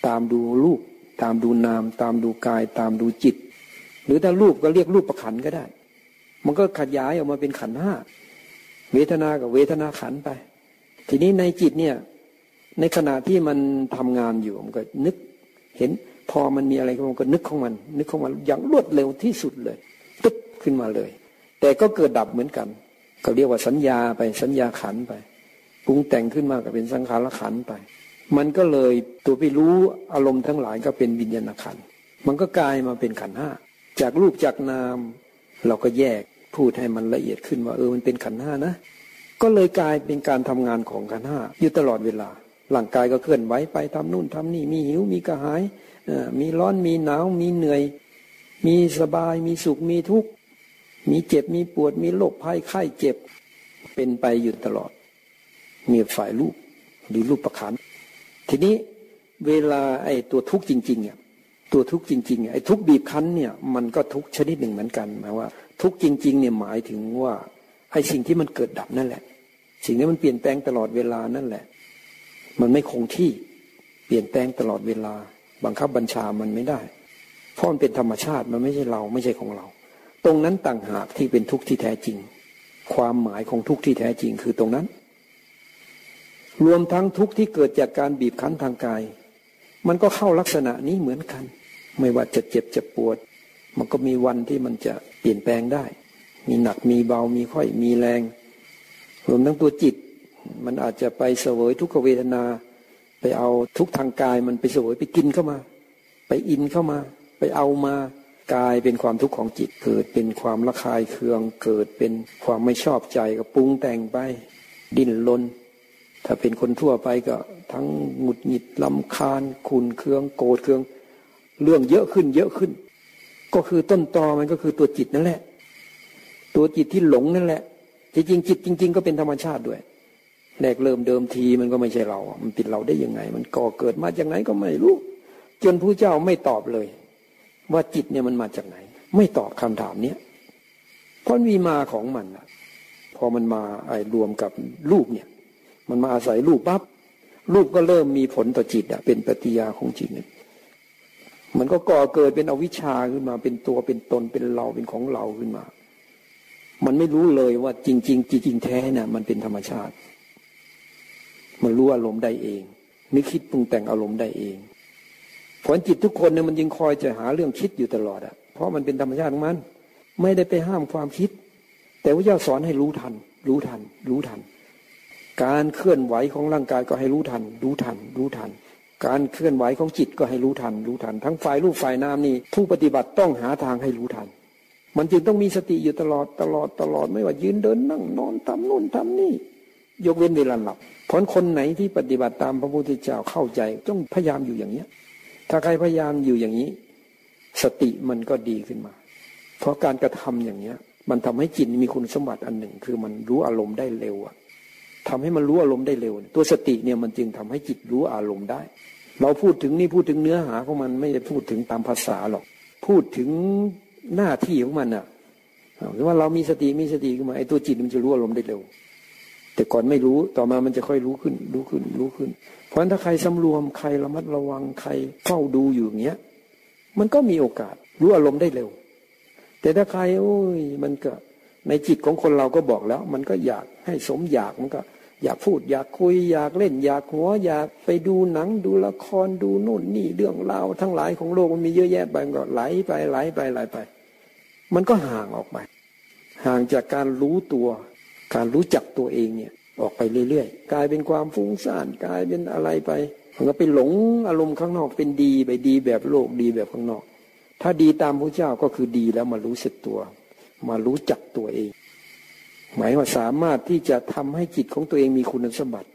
ตามดูรูปตามดูนาม ตามดูกาย ตามดูจิต หรือถ้ารูปก็เรียกรูปประขันก็ได้ มันก็ขยายออกมาเป็นขันห้าเวทนากับเวทนาขันไป ทีนี้ในจิตเนี่ย ในขณะที่มันทำงานอยู่มันก็นึกเห็น พอมันมีอะไรมันก็นึกของมัน นึกของมันอย่างรวดเร็วที่สุดเลยตึ๊บขึ้นมาเลย แต่ก็เกิดดับเหมือนกันก็เรียกว่าสัญญาไปสัญญาขันไปปรุงแต่งขึ้นมาก็เป็นสังขารขันไป มันก็เลยตัวไปรู้อารมณ์ทั้งหลายก็เป็นวิญญาณขันมันก็กลายมาเป็นขันห้าจากรูปจากนาม เราก็แยกพูดให้มันละเอียดขึ้นว่า เออมันเป็นขันห้านะ ก็เลยกลายเป็นการทำงานของขันห้าอยู่ตลอดเวลาร่างกายก็เคลื่อนไหวไปทำนู่นทำนี่มีหิวมีกระหายมีร้อนมีหนาวมีเหนื่อย มีสบายมีสุขมีทุกข์มีเจ็บมีปวดมีโรคภัยไข้เจ็บ เป็นไปอยู่ตลอด มีฝ่ายรูปหรือรูปประคันทีนี้เวลาไอ้ตัวทุกข์จริงๆเนี่ยตัวทุกข์จริงๆไอ้ทุกข์บีบคั้นเนี่ยมันก็ทุกข์ชนิดหนึ่งเหมือนกันหมายว่า ทุกข์จริงๆเนี่ยหมายถึงว่า ไอ้สิ่งที่มันเกิดดับนั่นแหละ สิ่งที่มันเปลี่ยนแปลงตลอดเวลานั่นแหละ มันไม่คงที่เปลี่ยนแปลงตลอดเวลา บังคับบัญชามันไม่ได้ เพราะมันเป็นธรรมชาติมันไม่ใช่เราไม่ใช่ของเรา ตรงนั้นต่างหากที่เป็นทุกข์ที่แท้จริง ความหมายของทุกข์ที่แท้จริงคือตรงนั้น รวมทั้งทุกข์ที่เกิดจากการบีบคั้นทางกาย มันก็เข้าลักษณะนี้เหมือนกัน ไม่ว่าจะเจ็บจะปวด มันก็มีวันที่มันจะเปลี่ยนแปลงได้ มีหนักมีเบามีค่อยมีแรง รวมทั้งตัวจิต มันอาจจะไปเสวยทุกขเวทนา ไปเอาทุกทางกายมันไปเสวยไปกินเข้ามา ไปอินเข้ามา ไปเอามากายเป็นความทุกข์ของจิตเกิดเป็นความระคายเคืองเกิดเป็นความไม่ชอบใจก็ปรุงแต่งไป ดิ้นรนถ้าเป็นคนทั่วไปก็ทั้งหงุดหงิดลำคาญขุนเคืองโกรธเคือง เรื่องเยอะขึ้นเยอะขึ้น ก็คือต้นตอมันก็คือตัวจิตนั่นแหละ ตัวจิตที่หลงนั่นแหละจริงจิตจริง ๆ ก็เป็นธรรมชาติด้วยแรกเริ่มเดิมทีมันก็ไม่ใช่เรา มันติดเราได้ยังไง มันก่อเกิดมาจากไหนก็ไม่รู้ จนผู้เจ้าไม่ตอบเลย ว่าจิตเนี่ยมันมาจากไหน ไม่ตอบคำถามเนี้ยเพราะมีมาของมันอะพอมันมาไอ้รวมกับรูปเนี่ย มันมาอาศัยรูปปั๊บรูปก็เริ่มมีผลต่อจิตอะเป็นปฏิยาของจิตเนี่ยมันก็ก่อเกิดเป็นอวิชชาขึ้นมาเป็นตัวเป็นตนเป็นเราเป็นของเราขึ้นมา มันไม่รู้เลยว่าจริงจริงจริงแท้น่ะ มันเป็นธรรมชาติ มันรู้อารมณ์ได้เอง นึกคิดปรุงแต่งอารมณ์ได้เองผลจิตทุกคนเนี่ยมันยังคอยจะหาเรื่องคิดอยู่ตลอดอะ เพราะมันเป็นธรรมชาติของมัน ไม่ได้ไปห้ามความคิด แต่พระเจ้าสอนให้รู้ทัน รู้ทัน รู้ทัน การเคลื่อนไหวของร่างกายก็ให้รู้ทัน รู้ทัน รู้ทัน การเคลื่อนไหวของจิตก็ให้รู้ทัน รู้ทัน ทั้งฝ่ายรูปฝ่ายนามนี่ผู้ปฏิบัติต้องหาทางให้รู้ทัน มันจึงต้องมีสติอยู่ตลอดตลอดตลอดไม่ว่ายืนเดินนั่งนอนทำนู่นทำนี่ ยกเว้นเวลาหลับเพราะคนไหนที่ปฏิบัติตามพระพุทธเจ้าเข้าใจต้องพยายามอยู่อย่างเนี้ย ถ้าใครพยายามอยู่อย่างนี้ สติมันก็ดีขึ้นมา เพราะการกระทำอย่างเนี้ย มันทำให้จิตมีคุณสมบัติอันหนึ่ง คือมันรู้อารมณ์ได้เร็วอะทำให้มันรู้อารมณ์ได้เร็ว ตัวสติเนี่ยมันจึงทำให้จิตรู้อารมณ์ได้ เราพูดถึงนี่พูดถึงเนื้อหาของมันไม่ได้พูดถึงตามภาษาหรอก พูดถึง หน้าที่ของมันอะคือว่าเรามีสติมีสติขึ้นมาไอ้ตัวจิตมันจะรู้อารมณ์ได้เร็ว แต่ก่อนไม่รู้ต่อมามันจะค่อยรู้ขึ้น รู้ขึ้น รู้ขึ้น เพราะฉะนั้นถ้าใครสำรวมใครระมัดระวังใครเฝ้าดูอยู่อย่างเงี้ย มันก็มีโอกาสรู้อารมณ์ได้เร็ว แต่ถ้าใครโอ้ยมันก็ในจิตของคนเราก็บอกแล้ว มันก็อยากให้สมอยากมันก็ อยากพูดอยากคุยอยากเล่น อยากหัวอยากไปดูหนังดูละครดูนู่นนี่เรื่องราวทั้งหลายของโลกมันมีเยอะแยะไปก็ไหลไปไหลไปไหลไป มันก็ห่างออกไป ห่างจากการรู้ตัว การรู้จักตัวเองเนี่ยออกไปเรื่อยๆ กลายเป็นความฟุ้งซ่านกลายเป็นอะไรไป มันก็ไปหลงอารมณ์ข้างนอกเป็นดีไปดีแบบโลกดีแบบข้างนอก ถ้าดีตามพระเจ้าก็คือดีแล้วมารู้สึกตัว มารู้จักตัวเอง หมายว่าสามารถที่จะทำให้จิตของตัวเองมีคุณสมบัติ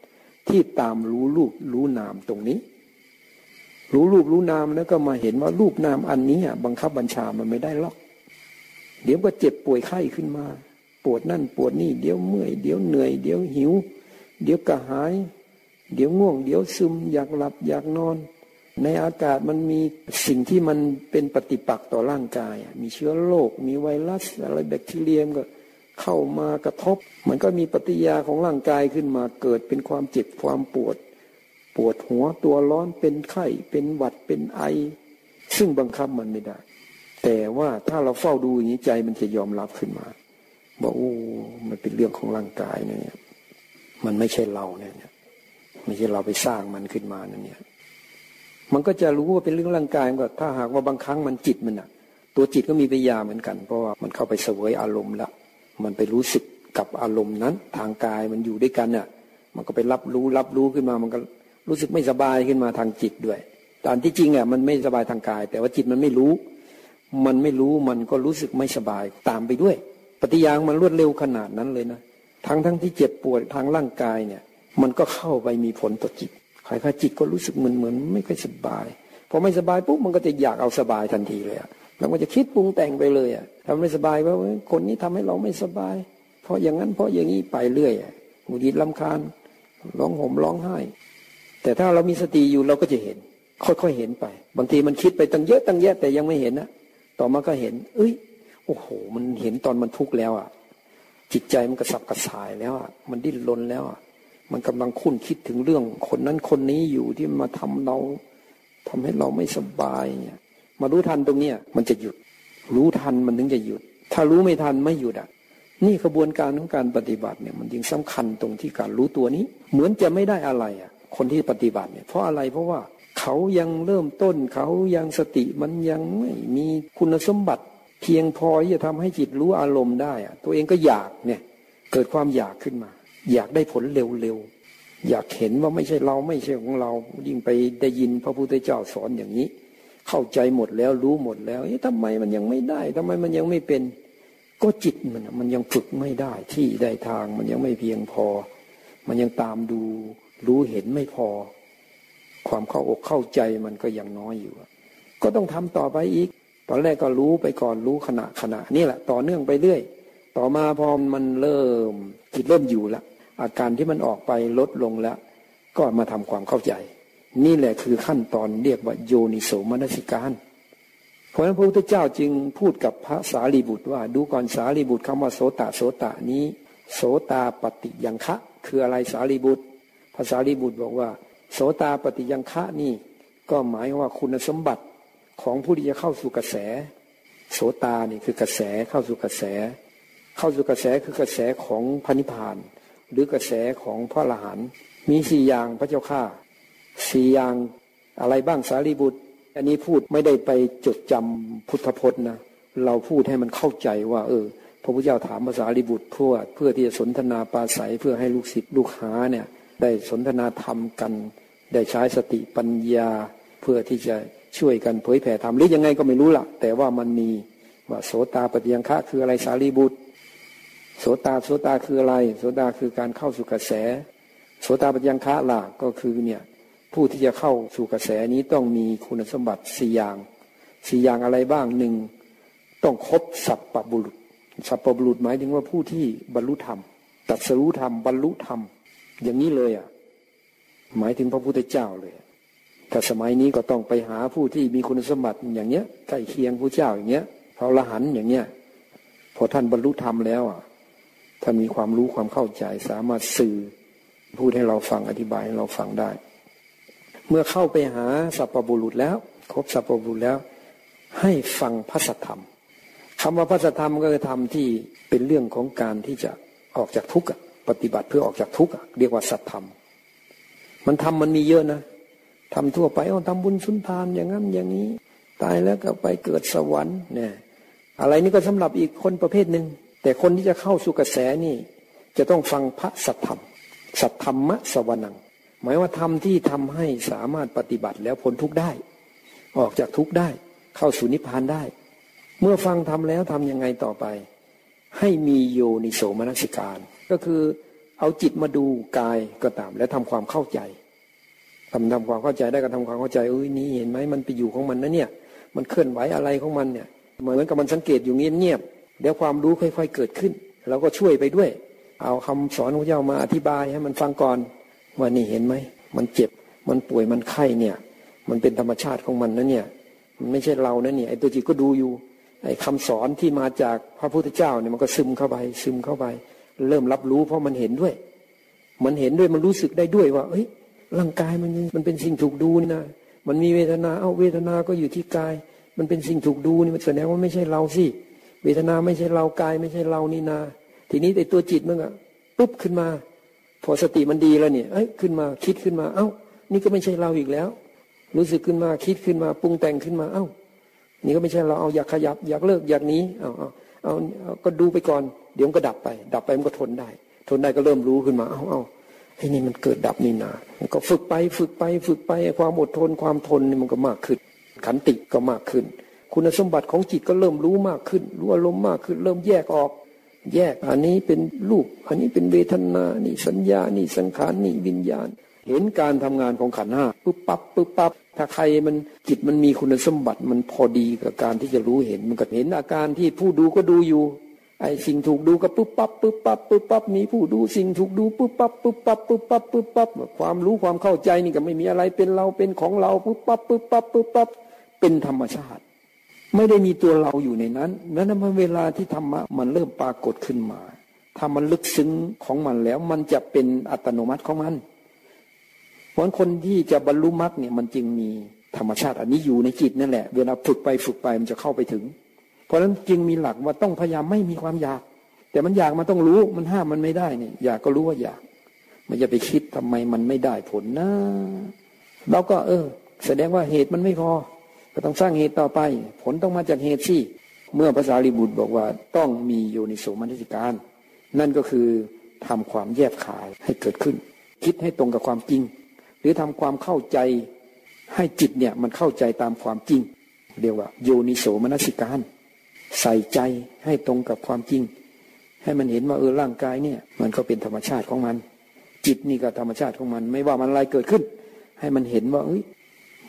ที่ตามรู้รูปรู้นามตรงนี้ รู้รูปรู้นามแล้วก็มาเห็นว่ารูปนามอันนี้บังคับบัญชามันไม่ได้หรอก เดี๋ยวก็เจ็บป่วยไข้ขึ้นมา ปวดนั่นปวดนี่ เดี๋ยวเมื่อย เดี๋ยวเหนื่อย เดี๋ยวหิว เดี๋ยวกระหาย เดี๋ยวง่วง เดี๋ยวซึม อยากหลับอยากนอน ในอากาศมันมีสิ่งที่มันเป็นปฏิปักษ์ต่อร่างกาย มีเชื้อโรค มีไวรัส อะไรแบคทีเรียมก็เข้ามากระทบ มันก็มีปฏิยาของร่างกายขึ้นมาเกิดเป็นความเจ็บความปวด ปวดหัวตัวร้อนเป็นไข้เป็นหวัดเป็นไอ ซึ่งบังคับมันไม่ได้ แต่ว่าถ้าเราเฝ้าดูอย่างนี้ใจมันจะยอมรับขึ้นมา บอกโอ้มันเป็นเรื่องของร่างกายเนี่ยมันไม่ใช่เราเนี่ยไม่ใช่เราไปสร้างมันขึ้นมานั่นเนี่ยมันก็จะรู้ว่าเป็นเรื่องร่างกายก็ถ้าหากว่าบางครั้งมันจิตมันอะตัวจิตก็มีปัญญาเหมือนกัน เพราะว่ามันเข้าไปเสวยอารมณ์ละมันไปรู้สึกกับอารมณ์นั้น ทางกายมันอยู่ด้วยกันเนี่ยมันก็ไปรับรู้รับรู้ขึ้นมา มันก็รู้สึกไม่สบายขึ้นมาทางจิตด้วยตามที่จริงอะมันไม่สบายทางกาย แต่ว่าจิตมันไม่รู้ มันไม่รู้มันก็รู้สึกไม่สบายตามไปด้วย ปฏิยางมันรวดเร็วขนาดนั้นเลยนะทั้งทั้งที่เจ็บปวดทางร่างกายเนี่ย มันก็เข้าไปมีผลต่อจิตใครๆจิตก็รู้สึกเหมือนเหมือนไม่ค่อยสบายพอไม่สบายปุ๊บมันก็จะอยากเอาสบายทันทีเลยอะแล้วมันจะคิดปรุงแต่งไปเลยอะทำไม่สบายว่าคนนี้ทำให้เราไม่สบาย เพราะอย่างนั้นเพราะอย่างนี้ไปเรื่อยหงุดหงิดลำคาญร้องห่มร้องไห้ แต่ถ้าเรามีสติอยู่เราก็จะเห็น ค่อยๆเห็นไป บางทีมันคิดไปตั้งเยอะตั้งแยะแต่ยังไม่เห็นนะ ต่อมาก็เห็น เอ้ย โอ้โห มันเห็นตอนมันทุกข์แล้วอะ จิตใจมันกระสับกระส่ายแล้วอะ มันดิ้นรนแล้วอะ มันกำลังคุ้นคิดถึงเรื่อง คนนั้นคนนี้อยู่ที่มาทำเราทำให้เราไม่สบายเนี่ย มารู้ทันตรงเนี้ยมันจะหยุด รู้ทันมันถึงจะหยุด ถ้ารู้ไม่ทันไม่หยุดอะ นี่กระบวนการของการปฏิบัติเนี่ย มันยิ่งสำคัญตรงที่การรู้ตัวนี้ เหมือนจะไม่ได้อะไรอะ คนที่ปฏิบัติเนี่ย เพราะอะไร เพราะว่า เขายังเริ่มต้น เขายังสติมันยังไม่มีคุณสมบัติ เพียงพอที่จะทำให้จิตรู้อารมณ์ได้อะตัวเองก็อยากเนี่ย เกิดความอยากขึ้นมา อยากได้ผลเร็วๆอยากเห็นว่าไม่ใช่เราไม่ใช่ของเรา ยิ่งไปได้ยินพระพุทธเจ้าสอนอย่างนี้ เข้าใจหมดแล้วรู้หมดแล้วเอ๊ะทำไมมันยังไม่ได้ทำไมมันยังไม่เป็น ก็จิตมันมันยังฝึกไม่ได้ที่ได้ทางมันยังไม่เพียงพอ มันยังตามดู รู้เห็นไม่พอ ความเข้าอกเข้าใจมันก็ยังน้อยอยู่ ก็ต้องทำต่อไปอีก ตอนแรกก็รู้ไปก่อนรู้ขณะขณะนี่แหละต่อเนื่องไปเรื่อย ต่อมาพอมันเริ่มจิตเริ่มอยู่ล้วอาการที่มันออกไปลดลงแล้ว ก็มาทำความเข้าใจ นี่แหละคือขั้นตอนเรียกว่าโยนิโสมนสิการเพราะฉะนั้นพระพุทธเจ้าจึงพูดกับพระสารีบุตรว่า ดูก่อนสารีบุตรคำว่าโสตโสตะนี้ โสตาปฏิยังคะ คืออะไรสารีบุตรภาษารีบุตรบอกว่า โสตาปฏิยังคะนี่ ก็หมายว่าคุณสมบัติของผู้ที่จะเข้าสู่กระแส โสตานี่คือกระแสเข้าสู่กระแส เข้าสู่กระแสคือกระแสของพระนิพพาน หรือกระแสของพระอรหันต์มีสี่อย่างพระเจ้าข้าสี่อย่างอะไรบ้างสารีบุตร อันนี้พูดไม่ได้ไปจดจำพุทธพจน์นะเราพูดให้มันเข้าใจว่า เออ พระพุทธเจ้าถามภาษาลิบุตรเพื่อเพื่อที่จะสนทนาปาศัยเพื่อให้ลูกศิษย์ลูกหาเนี่ย ได้สนทนาธรรมกัน ได้ใช้สติปัญญาเพื่อที่จะช่วยกันเผยแผ่ธรรมหรือยังไงก็ไม่รู้ละแต่ว่ามันมีว่าโสตาปฏิยังคะคืออะไรสารีบุตร โสตาโสตาคืออะไร โสตาคือการเข้าสู่กระแส โสตาปัญญคะล่ะก็คือเนี่ยผู้ที่จะเข้าสู่กระแสนี้ต้องมีคุณสมบัติสี่อย่างสี่อย่างอะไรบ้างหนึ่งต้องครบสัพปบุรุษสัพปบุรุษหมายถึงว่าผู้ที่บรรลุธรรมตัดสรู้ธรรมบรรลุธรรม อย่างนี้เลยอะ หมายถึงพระพุทธเจ้าเลยถ้าสมัยนี้ก็ต้องไปหาผู้ที่มีคุณสมบัติอย่างเนี้ยใกล้เคียงพระเจ้าอย่างเงี้ยพระละหันอย่างเงี้ยพอท่านบรรลุธรรมแล้วอะถ้านมีความรู้ความเข้าใจสามารถสื่อพูดให้เราฟังอธิบายให้เราฟังได้ เมื่อเข้าไปหาสัพพบุรุษแล้ว ครบสัพพบุรุษแล้ว ให้ฟังพระสัทธรรมคำว่าพระสัทธรรมก็คือธรรมที่เป็นเรื่องของการที่จะออกจากทุกข์ ปฏิบัติเพื่อออกจากทุกข์เรียกว่าสัตธรรม มันทำมันมีเยอะนะทำทั่วไปเอาทำบุญสุนทานอย่างนั้นอย่างนี้ ตายแล้วก็ไปเกิดสวรรค์เนี่ยอะไรนี่ก็สำหรับอีกคนประเภทหนึ่งแต่คนที่จะเข้าสู่กระแสนี่ จะต้องฟังพระสัทธรรม สัทธรรมะสวรรค์หมายว่าธรรมที่ทำให้สามารถปฏิบัติแล้วพ้นทุกข์ได้ ออกจากทุกข์ได้ เข้าสู่นิพพานได้ เมื่อฟังทำแล้วทํำยังไงต่อไป ให้มีโยนิโสมนสิการ ก็คือเอาจิตมาดูกายก็ตาม และทำความเข้าใจทำทำความเข้าใจได้ก็ทำความเข้าใจเอ้ยนี่เห็นไหมมันไปอยู่ของมันนะเนี่ย มันเคลื่อนไหวอะไรของมันเนี่ยเหมือนกับมันสังเกตอยู่เงียบๆเดี๋ยวความรู้ค่อย ๆเกิดขึ้นเราก็ช่วยไปด้วย เอาคำสอนของเจ้ามาอธิบายให้มันฟังก่อนว่านี่เห็นไหมมันเจ็บมันป่วยมันไข้เนี่ย มันเป็นธรรมชาติของมันนะเนี่ย มันไม่ใช่เรานะเนี่ยไอ้ตัวจิตก็ดูอยู่ไอ้คำสอนที่มาจากพระพุทธเจ้าเนี่ยมันก็ซึมเข้าไป ซึมเข้าไป เริ่มรับรู้เพราะมันเห็นด้วย มันเห็นด้วยมันรู้สึกได้ด้วยว่าเฮ้ย ร่างกายมันมันเป็นสิ่งถูกดูนี่นะมันมีเวทนา เอาเวทนาก็อยู่ที่กาย มันเป็นสิ่งถูกดูนี่มันแสดงว่าไม่ใช่เราสิ เวทนาไม่ใช่เรากายไม่ใช่เรานี่นา ทีนี้ไอ้ตัวจิตมันอะปุ๊บขึ้นมา พอสติมันดีแล้วเนี่ย เอ้ยขึ้นมาคิดขึ้นมา เอ้า นี่ก็ไม่ใช่เราอีกแล้ว รู้สึกขึ้นมาคิดขึ้นมาปรุงแต่งขึ้นมา เอ้า นี่ก็ไม่ใช่เราเอาอยากขยับอยากเลิกอยากนี้ เอาเอาเอาก็ดูไปก่อน เดี๋ยวมันก็ดับไป ดับไปมันก็ทนได้ ทนได้ก็เริ่มรู้ขึ้นมา เอาเอาไอ้นี่มันเกิดดับนี่นามันก็ฝึกไปฝึกไปฝึกไปความอดทนความทนนี่มันก็มากขึ้น ขันติก็มากขึ้น คุณสมบัติของจิตก็เริ่มรู้มากขึ้น รู้อารมณ์มากขึ้น เริ่มแยกออก แยกอันนี้เป็นรูป อันนี้เป็นเวทนานี่สัญญานี่สังขารนี่วิญญาณ เห็นการทำงานของขันห้าปุ๊บปั๊บปุ๊บปั๊บถ้าใครมันจิตมันมีคุณสมบัติมันพอดีกับการที่จะรู้เห็นมันก็เห็นอาการที่ผู้ดูก็ดูอยู่ ไอ้สิ่งถูกดูก็ปุ๊บปั๊บปุ๊บปั๊บปุ๊บปั๊บมีผู้ดูสิ่งถูกดูปุ๊บปั๊บปุ๊บปั๊บปุ๊บปั๊บปุ๊บปั๊บความรู้ความเข้าใจนี่ก็ไม่มีอะไรเป็นเราเป็นของเราปุ๊บปั๊บปุ๊บปั๊บปุ๊บปั๊บเป็นธรรมชาติ ไม่ได้มีตัวเราอยู่ในนั้นนั้นมันเวลาที่ธรรมะมันเริ่มปรากฏขึ้นมา ถ้ามันลึกซึ้งของมันแล้วมันจะเป็นอัตโนมัติของมัน เพราะคนที่จะบรรลุมรรคเนี่ยมันจึงมีธรรมชาติอันนี้อยู่ในจิตนั่นแหละ เวลาฝึกไปฝึกไปมันจะเข้าไปถึง เพราะฉะนั้นจึงมีหลักว่าต้องพยายามไม่มีความอยาก แต่มันอยากมันต้องรู้มันห้ามมันไม่ได้เนี่ยอยากก็รู้ว่าอยาก มันจะไปคิดทำไมมันไม่ได้ผลนะเราก็เออ แสดงว่าเหตุมันไม่พอ ก็ต้องสร้างเหตุต่อไป ผลต้องมาจากเหตุสิเมื่อภาษาลิบุตรบอกว่าต้องมีโยนิโสมนสิการ นั่นก็คือทำความแยบขายให้เกิดขึ้น คิดให้ตรงกับความจริง หรือทำความเข้าใจให้จิตเนี่ยมันเข้าใจตามความจริง เรียกว่าโยนิโสมนสิการ ใส่ใจให้ตรงกับความจริง ให้มันเห็นว่าเออร่างกายเนี่ย มันก็เป็นธรรมชาติของมัน จิตนี่ก็ธรรมชาติของมัน ไม่ว่ามันอะไรเกิดขึ้น ให้มันเห็นว่าเอ้ย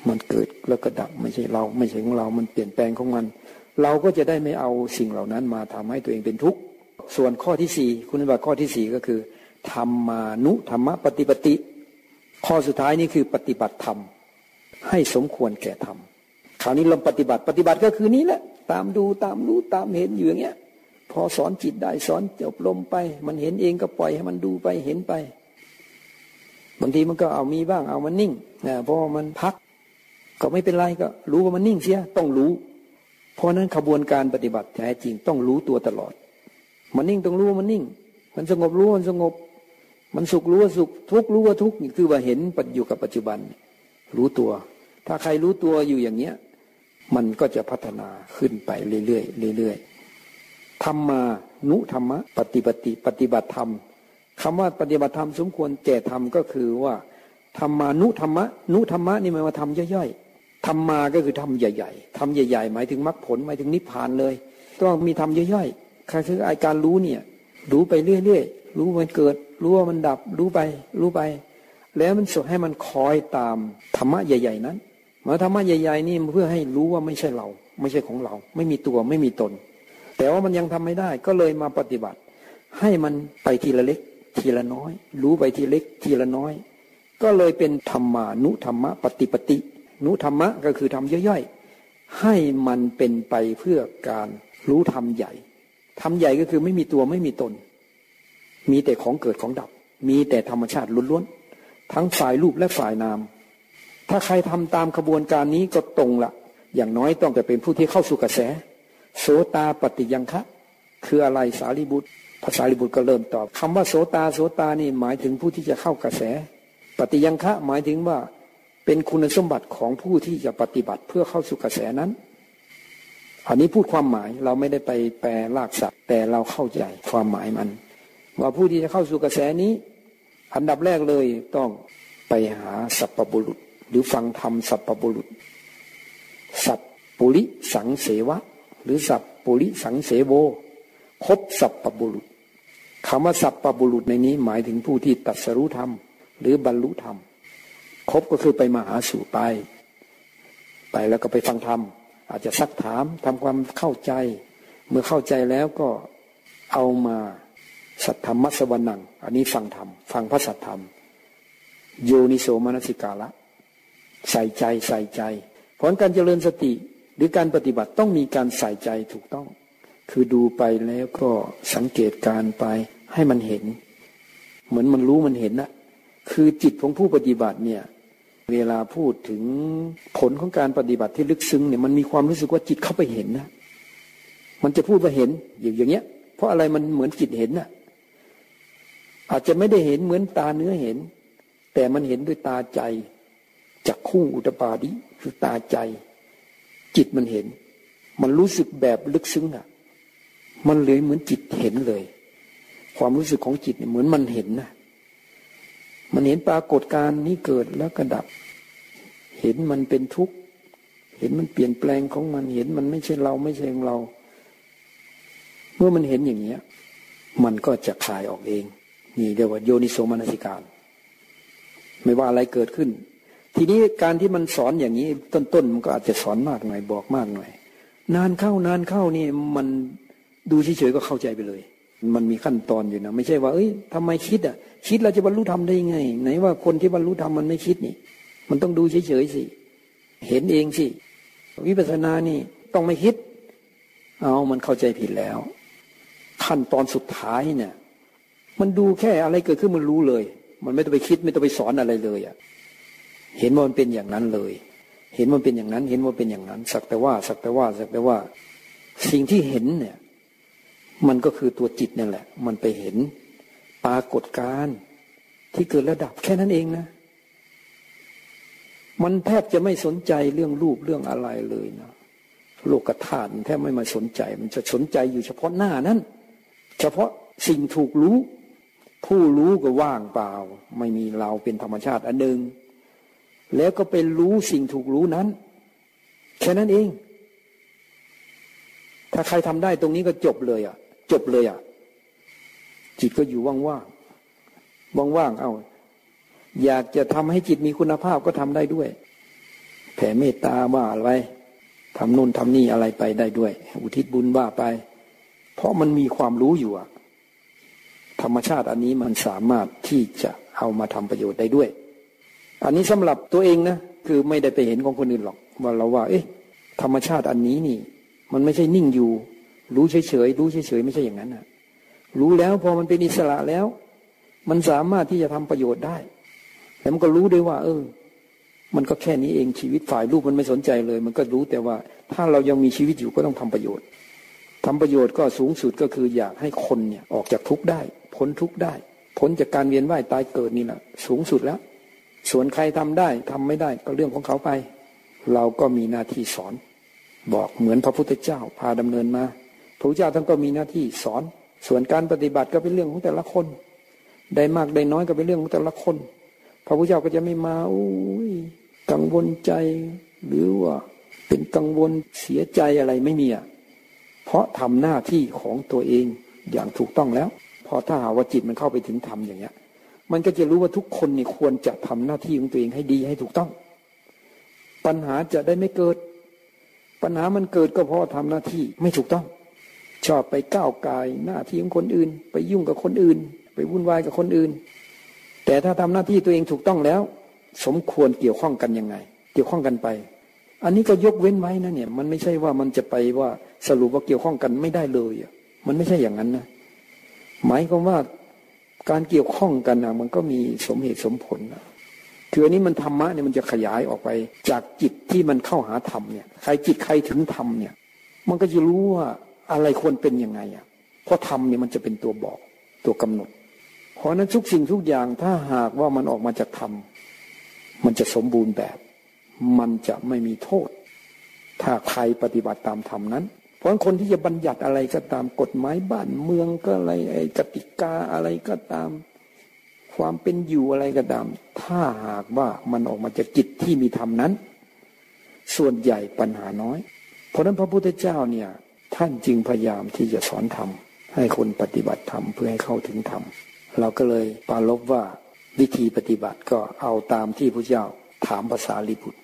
มันเกิดแล้วก็ดับไม่ใช่เรา ไม่ใช่ของเรา มันเปลี่ยนแปลงของมัน เราก็จะได้ไม่เอาสิ่งเหล่านั้นมาทำให้ตัวเองเป็นทุกข์ส่วนข้อที่สี่คุณบัติข้อที่สี่ก็คือธรรมานุธรรมปฏิปติ ข้อสุดท้ายนี่คือปฏิบัติธรรม ให้สมควรแก่ธรรม คราวนี้เราปฏิบัติปฏิบัติก็คือนี้แหละ ตามดูตามรู้ตามเห็นอยู่อย่างเงี้ย พอสอนจิตได้สอนจบลมไป มันเห็นเองก็ปล่อยให้มันดูไปเห็นไปบางทีมันก็เอามีบ้างเอามันนิ่งนะพอมันพัก ก็ไม่เป็นไรก็ รู้ว่ามันนิ่งเสียต้องรู้ เพราะนั้นขบวนการปฏิบัติแท้จริงต้องรู้ตัวตลอด มันนิ่งต้องรู้ว่ามันนิ่ง มันสงบรู้ว่ามันสงบ มันสุขรู้ว่าสุขทุกรู้ว่าทุกนี่คือว่าเห็นปัจอยู่กับปัจจุบัน รู้ตัว ถ้าใครรู้ตัวอยู่อย่างเนี้ย มันก็จะพัฒนาขึ้นไปเรื่อยๆเรื่อยๆธรรมานุธรรมะปฏิบัติปฏิบัติธรรมคำว่าปฏิบัติธรรมสมควรแก่ธรรมก็คือว่าธรรมานุธรรมะนุธรรมะนี่หมายว่าทำย่อยๆธรรมาก็คือทำใหญ่ๆทำใหญ่ๆ หมายถึงมรรคผลหมายถึงนิพพานเลยต้องมีทำย่อยๆคือไอการรู้เนี่ยรู้ไปเรื่อยๆรู้มันเกิด รู้ว่ามันดับรู้ไป รู้ไป แล้วมันสุดให้มันคอยตามธรรมะใหญ่ ๆ นั้น มาธรรมะใหญ่ๆนี่เพื่อให้รู้ว่าไม่ใช่เรา ไม่ใช่ของเรา ไม่มีตัวไม่มีตน แต่ว่ามันยังทำไม่ได้ก็เลยมาปฏิบัติ ให้มันไปทีละเล็ก ทีละน้อย รู้ไปทีเล็ก ทีละน้อย ก็เลยเป็นธรรมานุธรรมะปฏิปติ นุธรรมะก็คือทำย่อยๆให้มันเป็นไปเพื่อการรู้ธรรมใหญ่ธรรมใหญ่ก็คือไม่มีตัวไม่มีตน มีแต่ของเกิดของดับ มีแต่ธรรมชาติล้วนๆทั้งฝ่ายรูปและฝ่ายนาม ถ้าใครทำตามขบวนการนี้ก็ตรงละอย่างน้อยต้องแต่เป็นผู้ที่เข้าสู่กระแส โสตาปฏิยังคะคืออะไรสารีบุตรภาษาลิบุตรก็เริ่มตอบคำว่าโสตาโสตานี่หมายถึงผู้ที่จะเข้ากระแส ปฏิยังคะหมายถึงว่าเป็นคุณสมบัติของผู้ที่จะปฏิบัติเพื่อเข้าสู่กระแสนั้นอันนี้พูดความหมายเราไม่ได้ไปแปลลากศัพท์แต่เราเข้าใจความหมายมัน ว่าผู้ที่จะเข้าสู่กระแสนี้ อันดับแรกเลยต้องไปหาสัพปบุรุษ หรือฟังธรรมสัพปบุรุษ สัพปุริสังเสวะ หรือสัพปุริสังเสโวคบสัพปบุรุษคำว่าสัพปบุรุษในนี้หมายถึงผู้ที่ตัดสรู้ธรรม หรือบรรลุธรรมคบก็คือไปมาหาสู่ไป ไปแล้วก็ไปฟังธรรม อาจจะซักถามทำความเข้าใจ เมื่อเข้าใจแล้วก็เอามาสัทธรรมสวรรนัง อันนี้ฟังธรรม ฟังพระสัทธรรม โยนิโสมนสิกาละ ใส่ใจใส่ใจผลการเจริญสติหรือการปฏิบัติต้องมีการใส่ใจถูกต้อง คือดูไปแล้วก็สังเกตการไปให้มันเห็น เหมือนมันรู้มันเห็นนะคือจิตของผู้ปฏิบัติเนี่ยเวลาพูดถึงผลของการปฏิบัติที่ลึกซึ้งเนี่ยมันมีความรู้สึกว่าจิตเข้าไปเห็นนะ มันจะพูดว่าเห็นอย่างอย่างเงี้ย เพราะอะไรมันเหมือนจิตเห็นนะอาจจะไม่ได้เห็นเหมือนตาเนื้อเห็น แต่มันเห็นด้วยตาใจ จากคู่อุตปาดิคือตาใจ จิตมันเห็น มันรู้สึกแบบลึกซึ้งอะ มันเลยเหมือนจิตเห็นเลย ความรู้สึกของจิตเนี่ยเหมือนมันเห็นนะมันเห็นปรากฏการณ์นี้เกิดแล้วก็ดับ เห็นมันเป็นทุกข์ เห็นมันเปลี่ยนแปลงของมันเห็นมันไม่ใช่เราไม่ใช่ของเรา เมื่อมันเห็นอย่างเนี้ย มันก็จะคลายออกเอง นี่เรียกว่าโยนิโสมนสิการ ไม่ว่าอะไรเกิดขึ้น ทีนี้การที่มันสอนอย่างนี้ต้นๆมันก็อาจจะสอนมากหน่อยบอกมากหน่อย นานเข้านานเข้านี่มันดูเฉยๆก็เข้าใจไปเลย มันมีขั้นตอนอยู่นะ ไม่ใช่ว่าเอ้ยทำไมคิดอะ คิดเราจะบรรลุธรรมได้ยังไง ไหนว่าคนที่บรรลุธรรมมันไม่คิดนี่ มันต้องดูเฉยๆสิเห็นเองสิวิปัสสนานี่ต้องไม่คิด เอามันเข้าใจผิดแล้ว ขั้นตอนสุดท้ายเนี่ย มันดูแค่อะไรเกิดขึ้นมันรู้เลย มันไม่ต้องไปคิดไม่ต้องไปสอนอะไรเลยอะ เห็นว่ามันเป็นอย่างนั้นเลย เห็นมันเป็นอย่างนั้น เห็นว่าเป็นอย่างนั้น สักแต่ว่า สักแต่ว่า สักแต่ว่า สิ่งที่เห็นเนี่ย มันก็คือตัวจิตนั่นแหละ มันไปเห็นปรากฏการที่เกิดระดับแค่นั้นเองนะ มันแทบจะไม่สนใจเรื่องรูปเรื่องอะไรเลยนะโลกธาตุแทบไม่มาสนใจ มันจะสนใจอยู่เฉพาะหน้านั้น เฉพาะสิ่งถูกรู้ ผู้รู้ก็ว่างเปล่า ไม่มีเราเป็นธรรมชาติอันหนึ่ง แล้วก็เป็นรู้สิ่งถูกรู้นั้น แค่นั้นเอง ถ้าใครทำได้ตรงนี้ก็จบเลยอะ่ะ จบเลยอะ จิตก็อยู่ว่างๆว่างๆเอาอยากจะทำให้จิตมีคุณภาพก็ทำได้ด้วย แผ่เมตตาว่าอะไรทำนู่นทำนี่อะไรไปได้ด้วย อุทิศบุญว่าไป เพราะมันมีความรู้อยู่อะธรรมชาติอันนี้มันสามารถที่จะเอามาทำประโยชน์ได้ด้วย อันนี้สำหรับตัวเองนะคือไม่ได้ไปเห็นของคนอื่นหรอก ว่าเราว่า เอ๊ะ ธรรมชาติอันนี้นี่ มันไม่ใช่นิ่งอยู่ รู้เฉยๆรู้เฉยๆไม่ใช่อย่างนั้นนะรู้แล้วพอมันเป็นอิสระแล้ว มันสามารถที่จะทำประโยชน์ได้แล้วมันก็รู้ด้วยว่า เออ มันก็แค่นี้เองชีวิตฝ่ายรูปมันไม่สนใจเลย มันก็รู้แต่ว่า ถ้าเรายังมีชีวิตอยู่ก็ต้องทำประโยชน์ทำประโยชน์ก็สูงสุดก็คืออยากให้คนเนี่ยออกจากทุกข์ได้ พ้นทุกข์ได้ พ้นจากการเวียนว่ายตายเกิดนี่แหละสูงสุดแล้ว ส่วนใครทำได้ทำไม่ได้ก็เรื่องของเขาไป เราก็มีหน้าที่สอน บอกเหมือนพระพุทธเจ้าพาดำเนินมาพระพุทธเจ้าท่านก็มีหน้าที่สอน ส่วนการปฏิบัติก็เป็นเรื่องของแต่ละคน ได้มากได้น้อยก็เป็นเรื่องของแต่ละคน พระพุทธเจ้าก็จะไม่มาอุ้ยกังวลใจหรือว่าเป็นกังวลเสียใจอะไรไม่มีอะเพราะทำหน้าที่ของตัวเองอย่างถูกต้องแล้ว พอถ้าหาว่าจิตมันเข้าไปถึงธรรมอย่างเงี้ย มันก็จะรู้ว่าทุกคนนี่ควรจะทำหน้าที่ของตัวเองให้ดีให้ถูกต้อง ปัญหาจะได้ไม่เกิด ปัญหามันเกิดก็เพราะทำหน้าที่ไม่ถูกต้อง ชอบไปก้าวกายหน้าที่ของคนอื่น ไปยุ่งกับคนอื่น ไปวุ่นวายกับคนอื่น แต่ถ้าทำหน้าที่ตัวเองถูกต้องแล้ว สมควรเกี่ยวข้องกันยังไง เกี่ยวข้องกันไป อันนี้ก็ยกเว้นไว้นะเนี่ย มันไม่ใช่ว่ามันจะไปว่าสรุปว่าเกี่ยวข้องกันไม่ได้เลยมันไม่ใช่อย่างนั้นนะหมายความว่า การเกี่ยวข้องกันนะมันก็มีสมเหตุสมผลนะคืออันนี้มันธรรมะเนี่ยมันจะขยายออกไปจากจิตที่มันเข้าหาธรรมเนี่ยใครจิตใครถึงธรรมเนี่ย มันก็จะรู้ว่าอะไรควรเป็นยังไงอะเพราะธรรมเนี่ยมันจะเป็นตัวบอกตัวกำหนด เพราะนั้นทุกสิ่งทุกอย่างถ้าหากว่ามันออกมาจากธรรมมันจะสมบูรณ์แบบ มันจะไม่มีโทษ ถ้าใครปฏิบัติตามธรรมนั้น เพราะคนที่จะบัญญัติอะไรก็ตามกฎหมายบ้านเมืองก็อะไรไอ้กติกาอะไรก็ตาม ความเป็นอยู่อะไรก็ตาม ถ้าหากว่ามันออกมาจากจิตที่มีธรรมนั้น ส่วนใหญ่ปัญหาน้อย เพราะนั้นพระพุทธเจ้าเนี่ยท่านจึงพยายามที่จะสอนธรรมให้คนปฏิบัติธรรมเพื่อให้เข้าถึงธรรมเราก็เลยปาลบว่าวิธีปฏิบัติก็เอาตามที่พระเจ้าถามภาษาลิบุตร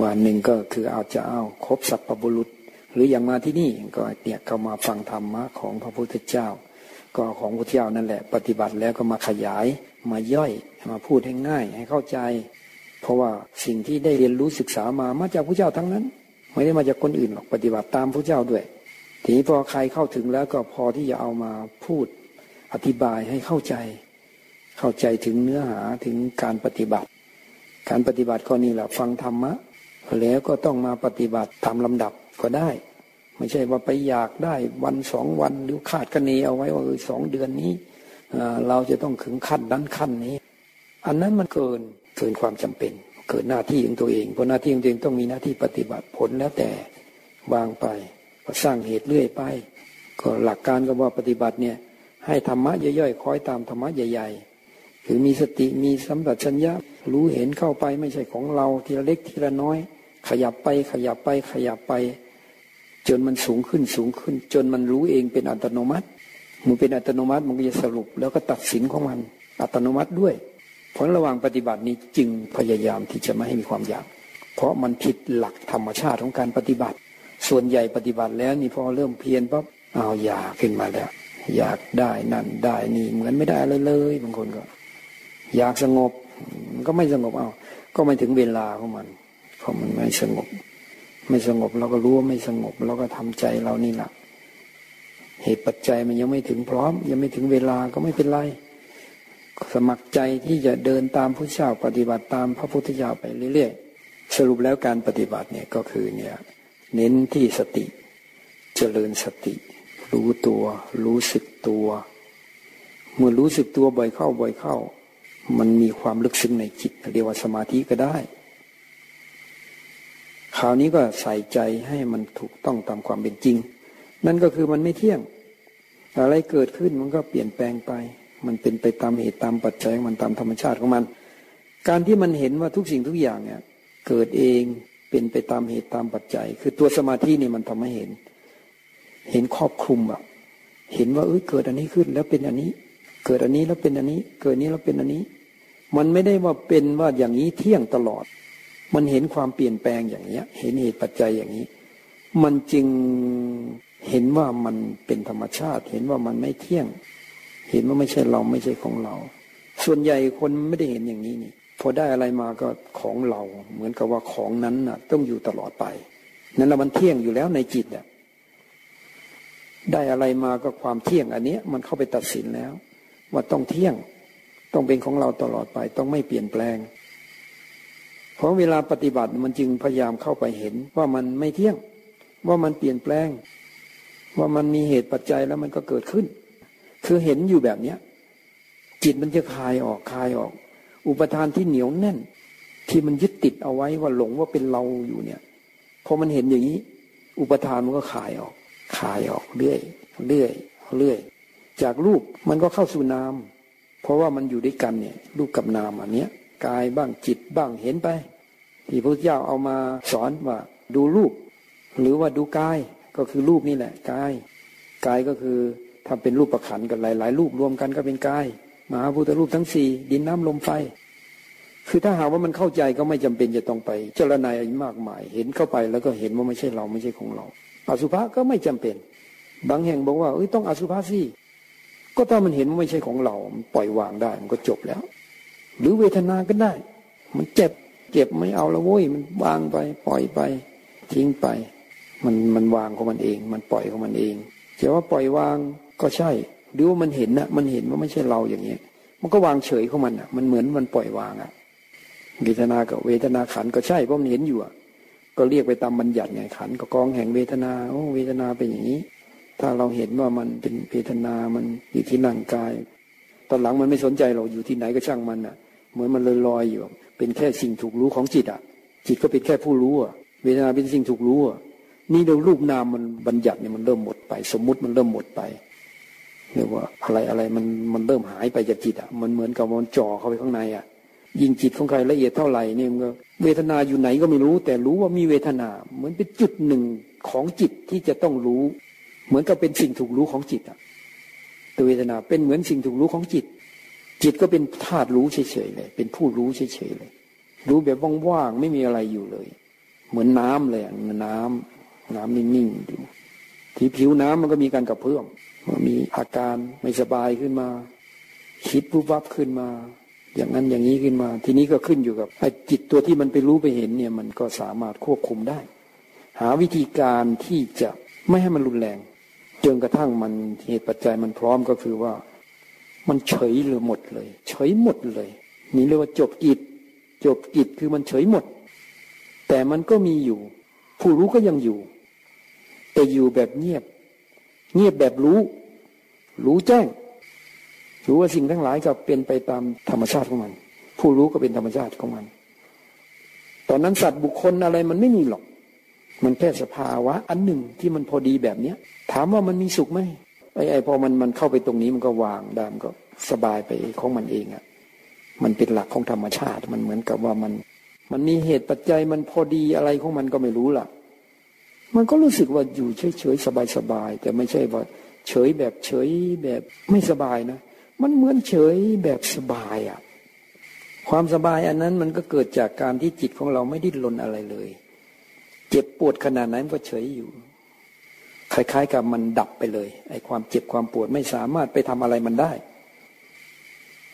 ว่าหนึ่งก็คือเอาจะเอาครบสัพพบุรุษ หรืออย่างมาที่นี่ก็เนี่ยก็มาฟังธรรมะของพระพุทธเจ้า ก็ของพระเจ้านั่นแหละ ปฏิบัติแล้วก็มาขยายมาย่อยมาพูดให้ง่าย ให้เข้าใจ เพราะว่าสิ่งที่ได้เรียนรู้ศึกษามามาจากพระเจ้าทั้งนั้น ไม่ได้มาจากคนอื่นหรอกปฏิบัติตามพระเจ้าด้วย ทีนี้พอใครเข้าถึงแล้วก็พอที่จะเอามาพูดอธิบายให้เข้าใจ เข้าใจถึงเนื้อหาถึงการปฏิบัติ การปฏิบัติก็นี่แหละฟังธรรมะแล้วก็ต้องมาปฏิบัติตามลำดับ ก็ได้ ไม่ใช่ว่าไปอยากได้วันสองวันหรือคาดคะเนเอาไว้ว่าเออสองเดือนนี้เราจะต้องถึงขั้นนั้นขั้นนี้ อันนั้นมันเกินเกินความจำเป็น เกิดหน้าที่ของตัวเองเพราะหน้าที่ของตัวเองต้องมีหน้าที่ปฏิบัติผลแล้วแต่วางไปก็สร้างเหตุเรื่อยไป ก็หลักการก็ว่าปฏิบัติเนี่ยให้ธรรมะย่อยๆคอยตามธรรมะใหญ่ ๆ คือมีสติมีสัมปชัญญะรู้เห็นเข้าไปไม่ใช่ของเราทีละเล็กทีละน้อย ขยับไปขยับไปขยับไป จนมันสูงขึ้นสูงขึ้น จนมันรู้เองเป็นอัตโนมัติ มันเป็นอัตโนมัติมันก็จะสรุป แล้วก็ตัดสินของมัน อัตโนมัติด้วยผลราะระหว่างปฏิบัตินี้จึงพยายามที่จะไม่ให้มีความอยาก เพราะมันผิดหลักธรรมชาติของการปฏิบัติ ส่วนใหญ่ปฏิบัติแล้วนี่พอเริ่มเพียรปั๊บเอาอยากขึ้นมาแล้ว อยากได้นั่นได้นี่เหมือนไม่ได้อะไรเลยบางคนก็ อยากสงบก็ไม่สงบเอา ก็ไม่ถึงเวลาของมัน เพราะมันไม่สงบ ไม่สงบเราก็รู้ว่าไม่สงบเราก็ทำใจเรานี่แหละเหตุปัจจัยมันยังไม่ถึงพร้อม ยังไม่ถึงเวลาก็ไม่เป็นไร สมัครใจที่จะเดินตามพระเจ้าปฏิบัติตามพระพุทธเจ้าไปเรื่อยๆ สรุปแล้วการปฏิบัติเนี่ยก็คือเนี่ยเน้นที่สติ เจริญสติ รู้ตัว รู้สึกตัว เมื่อรู้สึกตัวบ่อยเข้าบ่อยเข้า มันมีความลึกซึ้งในจิตเรียกว่าสมาธิก็ได้ คราวนี้ก็ใส่ใจให้มันถูกต้องตามความเป็นจริง นั่นก็คือมันไม่เที่ยง อะไรเกิดขึ้นมันก็เปลี่ยนแปลงไป มันเป็นไปตามเหตุตามปัจจัยมันตามธรรมชาติของมัน การที่มันเห็นว่าทุกสิ่งทุกอย่างเนี่ยเกิดเองเป็นไปตามเหตุตามปัจจัย คือตัวสมาธินี่มันทำให้เห็น เห็นครอบคลุมอะเห็นว่าเอ้ยเกิดอันนี้ขึ้นแล้วเป็นอันนี้ เกิดอันนี้แล้วเป็นอันนี้ เกิดนี้แล้วเป็นอันนี้ มันไม่ได้ว่าเป็นว่าอย่างนี้เที่ยงตลอด มันเห็นความเปลี่ยนแปลงอย่างเนี้ย เห็นเหตุปัจจัยอย่างนี้ มันจึงเห็นว่ามันเป็นธรรมชาติ เห็นว่ามันไม่เที่ยง เห็นว่าไม่ใช่เราไม่ใช่ของเรา ส่วนใหญ่คนไม่ได้เห็นอย่างนี้นี่พอได้อะไรมาก็ของเรา เหมือนกับว่าของนั้นน่ะ ต้องอยู่ตลอดไป นั้นแล้วมันเที่ยงอยู่แล้วในจิตเนี่ยได้อะไรมาก็ความเที่ยงอันนี้มันเข้าไปตัดสินแล้ว ว่าต้องเที่ยง ต้องเป็นของเราตลอดไป ต้องไม่เปลี่ยนแปลง พราะเวลาปฏิบัติมันจึงพยายามเข้าไปเห็นว่ามันไม่เที่ยง ว่ามันเปลี่ยนแปลง ว่ามันมีเหตุปัจจัยแล้วมันก็เกิดขึ้น คือเห็นอยู่แบบเนี้ย จิตมันจะคลายออกคลายออก อุปทานที่เหนียวแน่น ที่มันยึดติดเอาไว้ว่าหลงว่าเป็นเราอยู่เนี่ยพอมันเห็นอย่างนี้ อุปทานมันก็คลายออกคลายออกเรื่อยเรื่อยเรื่อยจากรูปมันก็เข้าสู่นาม เพราะว่ามันอยู่ด้วยกันเนี่ยรูปกับนามอันเนี้ยกายบ้างจิตบ้างเห็นไป ที่พระเจ้าเอามาสอนว่าดูรูป หรือว่าดูกายก็คือรูปนี่แหละกายกายก็คือทำเป็นรูปประขันกันหลาย ๆ รูปรวมกันก็เป็นกายมหาพุทธรูปทั้งสี่ดินน้ำลมไฟ คือถ้าหากว่ามันเข้าใจก็ไม่จำเป็นจะต้องไป เจรนายมากมาย เห็นเข้าไปแล้วก็เห็นว่าไม่ใช่เราไม่ใช่ของเรา อสุภะก็ไม่จำเป็น บางแห่งบอกว่าเอ้ยต้องอสุภะสิก็ถ้ามันเห็นว่าไม่ใช่ของเราปล่อยวางได้มันก็จบแล้ว หรือเวทนาก็ได้ มันเจ็บ เจ็บไม่เอาละโว้ยมันวางไป ปล่อยไป ทิ้งไป มันมันวางของมันเอง มันปล่อยของมันเองจะว่าปล่อยวางก็ใช่หรือว่ามันเห็นนะมันเห็นว่าไม่ใช่เราอย่างเงี้ย มันก็วางเฉยของมันอะ มันเหมือนมันปล่อยวางอะเวทนากับเวทนาขันก็ใช่เพราะมันเห็นอยู่อะก็เรียกไปตามบัญญัติไงขันก็กองแห่งเวทนาโอ้เวทนาเป็นอย่างนี้ ถ้าเราเห็นว่ามันเป็นเวทนามันอยู่ที่ร่างกาย ตอนหลังมันไม่สนใจเราอยู่ที่ไหนก็ช่างมันอะ เหมือนมันลอยลอยอยู่ เป็นแค่สิ่งถูกรู้ของจิตอะ จิตก็เป็นแค่ผู้รู้อะเวทนาเป็นสิ่งถูกรู้อะนี่เรารูปนามมันบัญญัติเนี่ยมันเริ่มหมดไป สมมุติมันเริ่มหมดไปเรียกว่าอะไรอะไรมันมันเริ่มหายไปจากจิตอะมันเหมือนกับมันจ่อเข้าไปข้างในอะยิ่งจิตของใครละเอียดเท่าไหร่เนี่ยมันก็เวทนาอยู่ไหนก็ไม่รู้ แต่รู้ว่ามีเวทนา เหมือนเป็นจุดหนึ่งของจิตที่จะต้องรู้ เหมือนกับเป็นสิ่งถูกรู้ของจิตอะตัวเวทนาเป็นเหมือนสิ่งถูกรู้ของจิต จิตก็เป็นธาตุรู้เฉยๆเลย เป็นผู้รู้เฉยๆเลย รู้แบบว่างๆไม่มีอะไรอยู่เลย เหมือนน้ำเลยเหมือนน้ำน้ำนิ่งๆอยู่ที่ผิวน้ำมันก็มีการกระเพื่อมมันมีอาการไม่สบายขึ้นมา คิดปุ๊บวับขึ้นมา อย่างนั้นอย่างนี้ขึ้นมา ทีนี้ก็ขึ้นอยู่กับไอ้จิตตัวที่มันไปรู้ไปเห็นเนี่ย มันก็สามารถควบคุมได้ หาวิธีการที่จะไม่ให้มันรุนแรงจนกระทั่งมันเหตุปัจจัยมันพร้อมก็คือว่า มันเฉยเลยหมดเลย เฉยหมดเลยนี่เรียกว่าจบกิจ จบกิจคือมันเฉยหมด แต่มันก็มีอยู่ ผู้รู้ก็ยังอยู่ แต่อยู่แบบเงียบ เงียบแบบรู้ รู้แจ้งรู้ว่าสิ่งทั้งหลายก็เป็นไปตามธรรมชาติของมัน ผู้รู้ก็เป็นธรรมชาติของมัน ตอนนั้นสัตว์บุคคลอะไรมันไม่มีหรอก มันแค่สภาวะ อันหนึ่งที่มันพอดีแบบเนี้ย ถามว่ามันมีสุขไหม ไอ้ไอ้พอมันมันเข้าไปตรงนี้มันก็วางได้มันก็สบายไปของมันเองอะ่ะ มันเป็นหลักของธรรมชาติ มันเหมือนกับว่ามัน มันมีเหตุปัจจัยมันพอดีอะไรของมันก็ไม่รู้ล่ะ มันก็รู้สึกว่าอยู่เฉยเฉยสบายสบายแต่ไม่ใช่ว่าเฉยแบบเฉยแบบไม่สบายนะ มันเหมือนเฉยแบบสบายอะ่ะ ความสบายอันนั้นมันก็เกิดจากการที่จิตของเราไม่ดิ้นรนอะไรเลย เจ็บปวดขนาดไหนมันก็เฉยอยู่ คล้ายๆกับมันดับไปเลยไอ้ความเจ็บความปวดไม่สามารถไปทำอะไรมันได้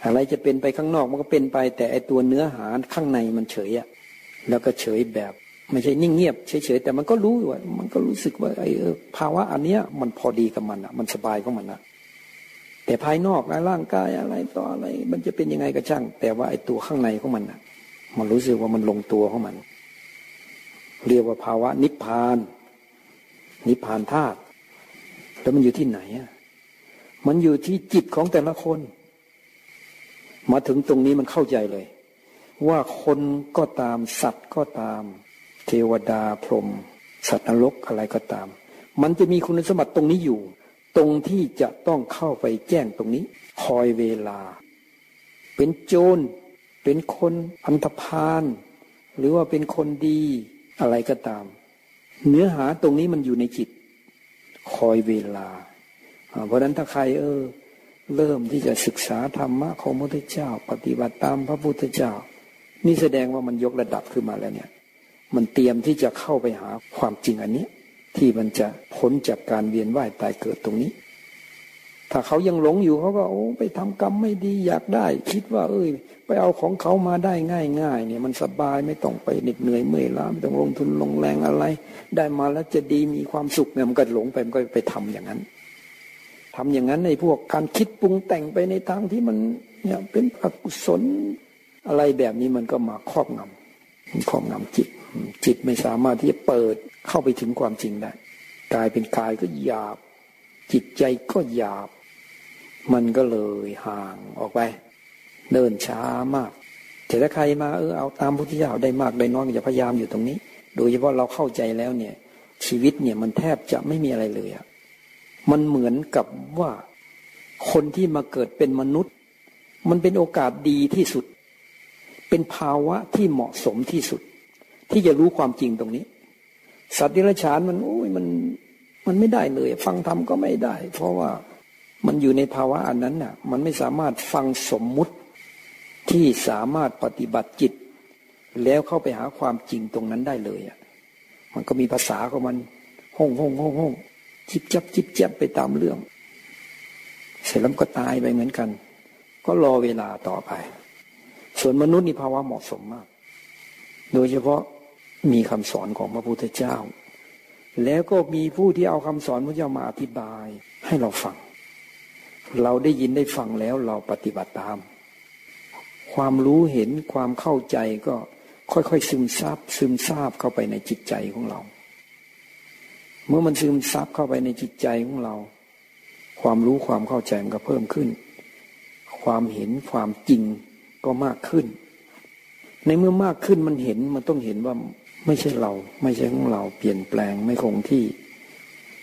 อะไรจะเป็นไปข้างนอกมันก็เป็นไป แต่ไอ้ตัวเนื้อหาข้างในมันเฉยอะแล้วก็เฉยแบบไม่ใช่นิ่งเงียบเฉยๆแต่มันก็รู้ว่ามันก็รู้สึกว่าไอ้ภาวะอันเนี้ยมันพอดีกับมันอะมันสบายของมันอะแต่ภายนอกร่างกายอะไรต่ออะไร มันจะเป็นยังไงก็ช่าง แต่ว่าไอ้ตัวข้างในของมันอะมันรู้สึกว่ามันลงตัวของมัน เรียกว่าภาวะนิพพาน นิพพานธาตุแล้วมันอยู่ที่ไหนอะมันอยู่ที่จิตของแต่ละคน มาถึงตรงนี้มันเข้าใจเลย ว่าคนก็ตามสัตว์ก็ตาม เทวดาพรหมสัตว์นรกอะไรก็ตาม มันจะมีคุณสมบัติตรงนี้อยู่ ตรงที่จะต้องเข้าไปแจ้งตรงนี้ คอยเวลา เป็นโจรเป็นคนอันธพาลหรือว่าเป็นคนดีอะไรก็ตาม เนื้อหาตรงนี้มันอยู่ในจิต คอยเวลา เพราะนั้นถ้าใครเออ เริ่มที่จะศึกษาธรรมะของพระพุทธเจ้า ปฏิบัติตามพระพุทธเจ้า นี่แสดงว่ามันยกระดับขึ้นมาแล้วเนี่ย มันเตรียมที่จะเข้าไปหาความจริงอันนี้ที่มันจะพ้นจากการเวียนว่ายตายเกิดตรงนี้ ถ้าเขายังหลงอยู่เขาก็โอ้ไปทำกรรมไม่ดีอยากได้ คิดว่า เอ้ย ไปเอาของเขามาได้ง่ายง่ายเนี่ยมันสบายไม่ต้องไปเหน็ดเหนื่อยเมื่อยล้าไม่ต้องลงทุนลงแรงอะไร ได้มาแล้วจะดีมีความสุขเนี่ยมันก็หลงไปมันก็ไปทำอย่างนั้นทำอย่างนั้นในพวกการคิดปรุงแต่งไปในทางที่มันเนี่ยเป็นอกุศลอะไรแบบนี้มันก็มาครอบงำครอบงำจิต จิตไม่สามารถที่จะเปิดเข้าไปถึงความจริงได้กายเป็นกายก็หยาบ จิตใจก็หยาบ มันก็เลยห่างออกไป เดินช้ามากแต่ถ้าใครมาเออเอาตามพุทธเจ้าได้มากได้น้อยอย่าพยายามอยู่ตรงนี้ โดยเฉพาะเราเข้าใจแล้วเนี่ย ชีวิตเนี่ยมันแทบจะไม่มีอะไรเลยอะมันเหมือนกับว่าคนที่มาเกิดเป็นมนุษย์ มันเป็นโอกาสดีที่สุด เป็นภาวะที่เหมาะสมที่สุด ที่จะรู้ความจริงตรงนี้ สัตว์ดิรัจฉานมันโอ้ยมันมันไม่ได้เลย ฟังธรรมก็ไม่ได้ เพราะว่ามันอยู่ในภาวะอันนั้นน่ะ มันไม่สามารถฟังสมมุติ ที่สามารถปฏิบัติจิต แล้วเข้าไปหาความจริงตรงนั้นได้เลยอะมันก็มีภาษาของมันห้องห้องห้องห้องจิบจับจิบจับไปตามเรื่อง เสร็จแล้วก็ตายไปเหมือนกัน ก็รอเวลาต่อไป ส่วนมนุษย์นี่ภาวะเหมาะสมมาก โดยเฉพาะมีคำสอนของพระพุทธเจ้า แล้วก็มีผู้ที่เอาคำสอนพระเจ้ามาอธิบายให้เราฟัง เราได้ยินได้ฟังแล้วเราปฏิบัติตาม ความรู้เห็นความเข้าใจก็ค่อยๆซึมซาบซึมซาบเข้าไปในจิตใจของเรา เมื่อมันซึมซับเข้าไปในจิตใจของเรา ความรู้ความเข้าใจมันก็เพิ่มขึ้น ความเห็นความจริงก็มากขึ้น ในเมื่อมากขึ้นมันเห็นมันต้องเห็นว่าไม่ใช่เรา ไม่ใช่ของเราเปลี่ยนแปลงไม่คงที่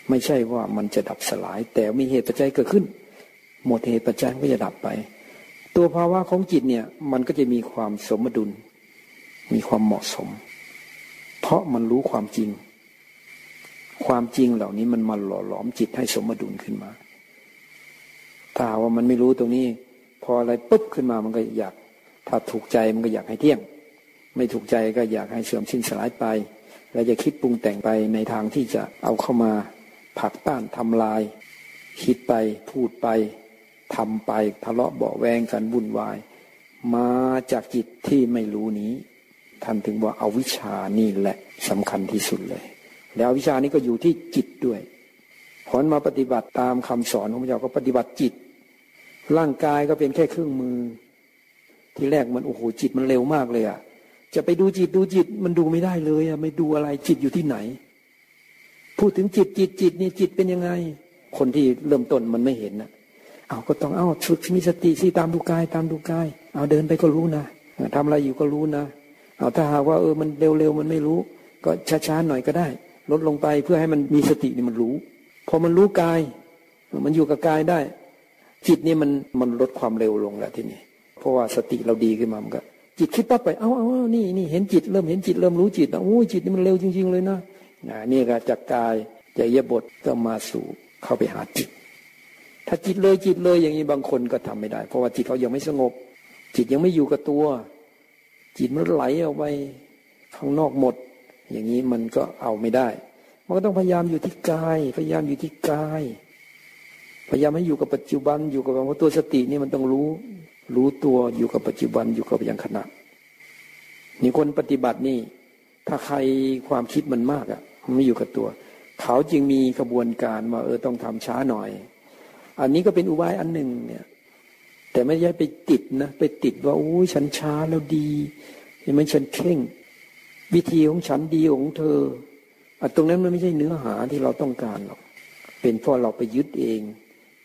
ไม่ใช่ว่ามันจะดับสลาย แต่มีเหตุปัจจัยเกิดขึ้น หมดเหตุปัจจัยก็จะดับไป ตัวภาวะของจิตเนี่ย มันก็จะมีความสมดุล มีความเหมาะสม เพราะมันรู้ความจริง ความจริงเหล่านี้มันมาหล่อหลอมจิตให้สมดุลขึ้นมา ถ้าว่ามันไม่รู้ตรงนี้ พออะไรปุ๊บขึ้นมามันก็อยาก ถ้าถูกใจมันก็อยากให้เที่ยง ไม่ถูกใจก็อยากให้เสื่อมสิ้นสลายไป แล้วจะคิดปรุงแต่งไปในทางที่จะเอาเข้ามาผลักต้านทำลาย คิดไปพูดไป ทำไปทะเลาะเบาแวงกันวุ่นวาย มาจากจิตที่ไม่รู้นี้ ท่านถึงว่าอาวิชานี่แหละสำคัญที่สุดเลย แล้ววิชานี้ก็อยู่ที่จิตด้วยผลมาปฏิบัติตามคำสอนของพระเจ้าก็ปฏิบัติจิต ร่างกายก็เป็นแค่เครื่องมือ ที่แรกมันโอ้โหจิตมันเร็วมากเลยอะจะไปดูจิตดูจิตมันดูไม่ได้เลยอะไม่ดูอะไรจิตอยู่ที่ไหน พูดถึงจิตจิตจิตนี่จิตเป็นยังไง คนที่เริ่มต้นมันไม่เห็นนะ เอาก็ต้องเอาฝึกมีสติสิตามดูกายตามดูกาย เอาเดินไปก็รู้นะทำอะไรอยู่ก็รู้นะเอาถ้าหากว่าเออมันเร็วๆมันไม่รู้ ก็ช้าๆหน่อยก็ได้ ลดลงไปเพื่อให้มันมีสตินี่มันรู้พอมันรู้กาย มันอยู่กับกายได้ จิตนี่มันมันลดความเร็วลงแล้วทีนี้เพราะว่าสติเราดีขึ้นมามันก็จิตคิดปั๊บไป เอาเอานี่นี่เห็นจิตเริ่มเห็นจิตเริ่มรู้จิตโอ้ยจิตนี่มันเร็วจริง ๆ เลยนะนี่ก็จากกายจากยบทก็มาสู่เข้าไปหาจิต ถ้าจิตเลยจิตเลยอย่างนี้บางคนก็ทำไม่ได้ เพราะว่าจิตเขายังไม่สงบ จิตยังไม่อยู่กับตัว จิตมันไหลออกไปข้างนอกหมด อย่างนี้มันก็เอาไม่ได้ มันก็ต้องพยายามอยู่ที่กาย พยายามอยู่ที่กาย พยายามให้อยู่กับปัจจุบันอยู่กับว่าตัวสตินี่มันต้องรู้ รู้ตัวอยู่กับปัจจุบันอยู่กับอย่างขณะนี่คนปฏิบัตินี่ ถ้าใครความคิดมันมากอะ่ะมันไม่อยู่กับตัว เขาจึงมีกระบวนการว่าเออต้องทำช้าหน่อย อันนี้ก็เป็นอุบายอันหนึ่งเนี่ย แต่ไม่ใช่ไปติดนะไปติดว่าโอ้ยฉันช้าแล้วดียังไม่ฉันเข่ง วิธีของฉันดีของเธออตรงนั้นมันไม่ใช่เนื้อหาที่เราต้องการหรอกเป็นเพราะเราไปยึดเอง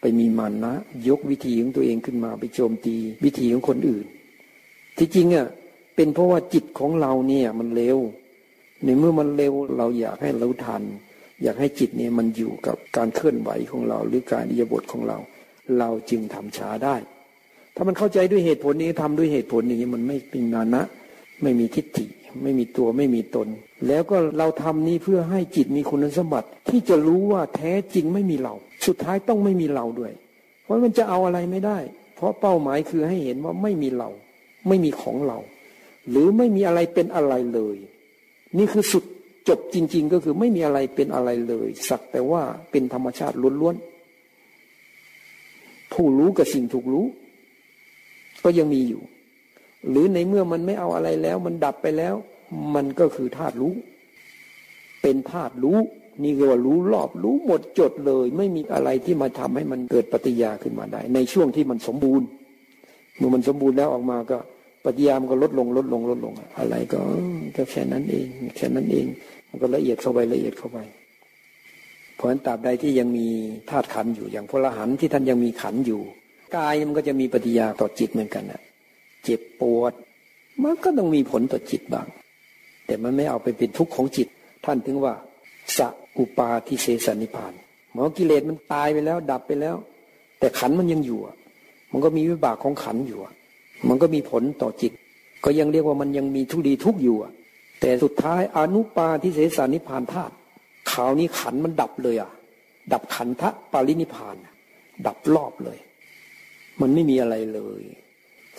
ไปมีมันนะ ยกวิธีของตัวเองขึ้นมาไปโจมตี วิธีของคนอื่น ที่จริงอะเป็นเพราะว่าจิตของเราเนี่ย มันเร็วในเมื่อมันเร็วเราอยากให้เรู้ทัน อยากให้จิตเนี่ยมันอยู่กับการเคลื่อนไหวของเรา หรือการอิยบทของเรา เราจึงทำช้าได้ ถ้ามันเข้าใจด้วยเหตุผลนี้ทำด้วยเหตุผลอย่างนี้มันไม่เป็นนานะ ไม่มีทิฏฐิ ไม่มีตัวไม่มีตน แล้วก็เราทำนี้เพื่อให้จิตมีคุณสมบัติ ที่จะรู้ว่าแท้จริงไม่มีเรา สุดท้ายต้องไม่มีเราด้วย เพราะมันจะเอาอะไรไม่ได้ เพราะเป้าหมายคือให้เห็นว่าไม่มีเรา ไม่มีของเรา หรือไม่มีอะไรเป็นอะไรเลย นี่คือสุด จบจริง ๆ ก็คือไม่มีอะไรเป็นอะไรเลย สักแต่ว่าเป็นธรรมชาติล้วนๆผู้รู้กับสิ่งถูกรู้ ก็ยังมีอยู่ หรือในเมื่อมันไม่เอาอะไรแล้ว มันดับไปแล้ว มันก็คือธาตุรู้ เป็นธาตุรู้ นี่ก็ว่ารู้รอบรู้หมดจดเลย ไม่มีอะไรที่มาทำให้มันเกิดปฏิยาขึ้นมาได้ ในช่วงที่มันสมบูรณ์เมื่อมันสมบูรณ์แล้วออกมาก็ ปฏิยามันก็ลดลงลดลงลดลง อะไรก็ก็แค่นั้นเองแค่นั้นเอง มันก็ละเอียดเข้าไปละเอียดเข้าไปเพราะฉะนั้นตราบใดที่ยังมีธาตุขันอยู่อย่างพลหันที่ท่านยังมีขันอยู่กายมันก็จะมีปฏิยาต่อจิตเหมือนกันนะเจ็บปวด มันก็ต้องมีผลต่อจิตบ้าง แต่มันไม่เอาไปเป็นทุกข์ของจิต ท่านถึงว่าสอุปาทิเสสนิพานหมอกิเลสมันตายไปแล้ว ดับไปแล้ว แต่ขันมันยังอยู่มันก็มีวิบากของขันอยู่ มันก็มีผลต่อจิต ก็ยังเรียกว่ามันยังมีทุกดีทุกอยู่อะแต่สุดท้ายอนุปาทิเสสนิพานธาตุขาวนี้ขันมันดับเลยอะ ดับขันทะปารินิพาน ดับรอบเลย มันไม่มีอะไรเลย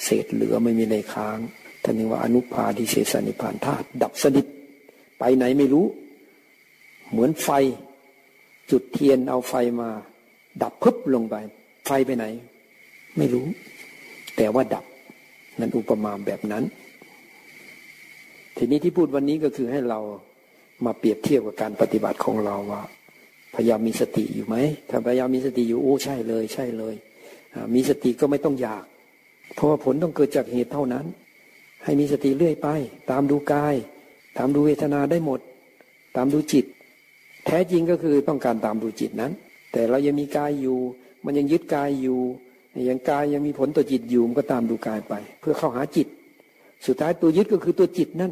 เศษเหลือไม่มีในค้างท่านเรียกว่าอนุปาทิเสสนิพานธาตุดับสนิทไปไหนไม่รู้ เหมือนไฟ จุดเทียนเอาไฟมา ดับพึบลงไป ไฟไปไหน ไม่รู้ แต่ว่าดับ นั่นอุปมาแบบนั้น ทีนี้ที่พูดวันนี้ก็คือให้เรามาเปรียบเทียบกับการปฏิบัติของเราว่าพยายามมีสติอยู่ไหมถ้าพยายามมีสติอยู่โอ้ใช่เลย ใช่เลย มีสติก็ไม่ต้องอยาก เพราะว่าผลต้องเกิดจากเหตุเท่านั้น ให้มีสติเรื่อยไป ตามดูกาย ตามดูเวทนาได้หมด ตามดูจิต แท้จริงก็คือต้องการตามดูจิตนั้น แต่เรายังมีกายอยู่ มันยังยึดกายอยู่ อย่างกายยังมีผลต่อจิตอยู่มันก็ตามดูกายไป เพื่อเข้าหาจิต สุดท้ายตัวยึดก็คือตัวจิตนั่น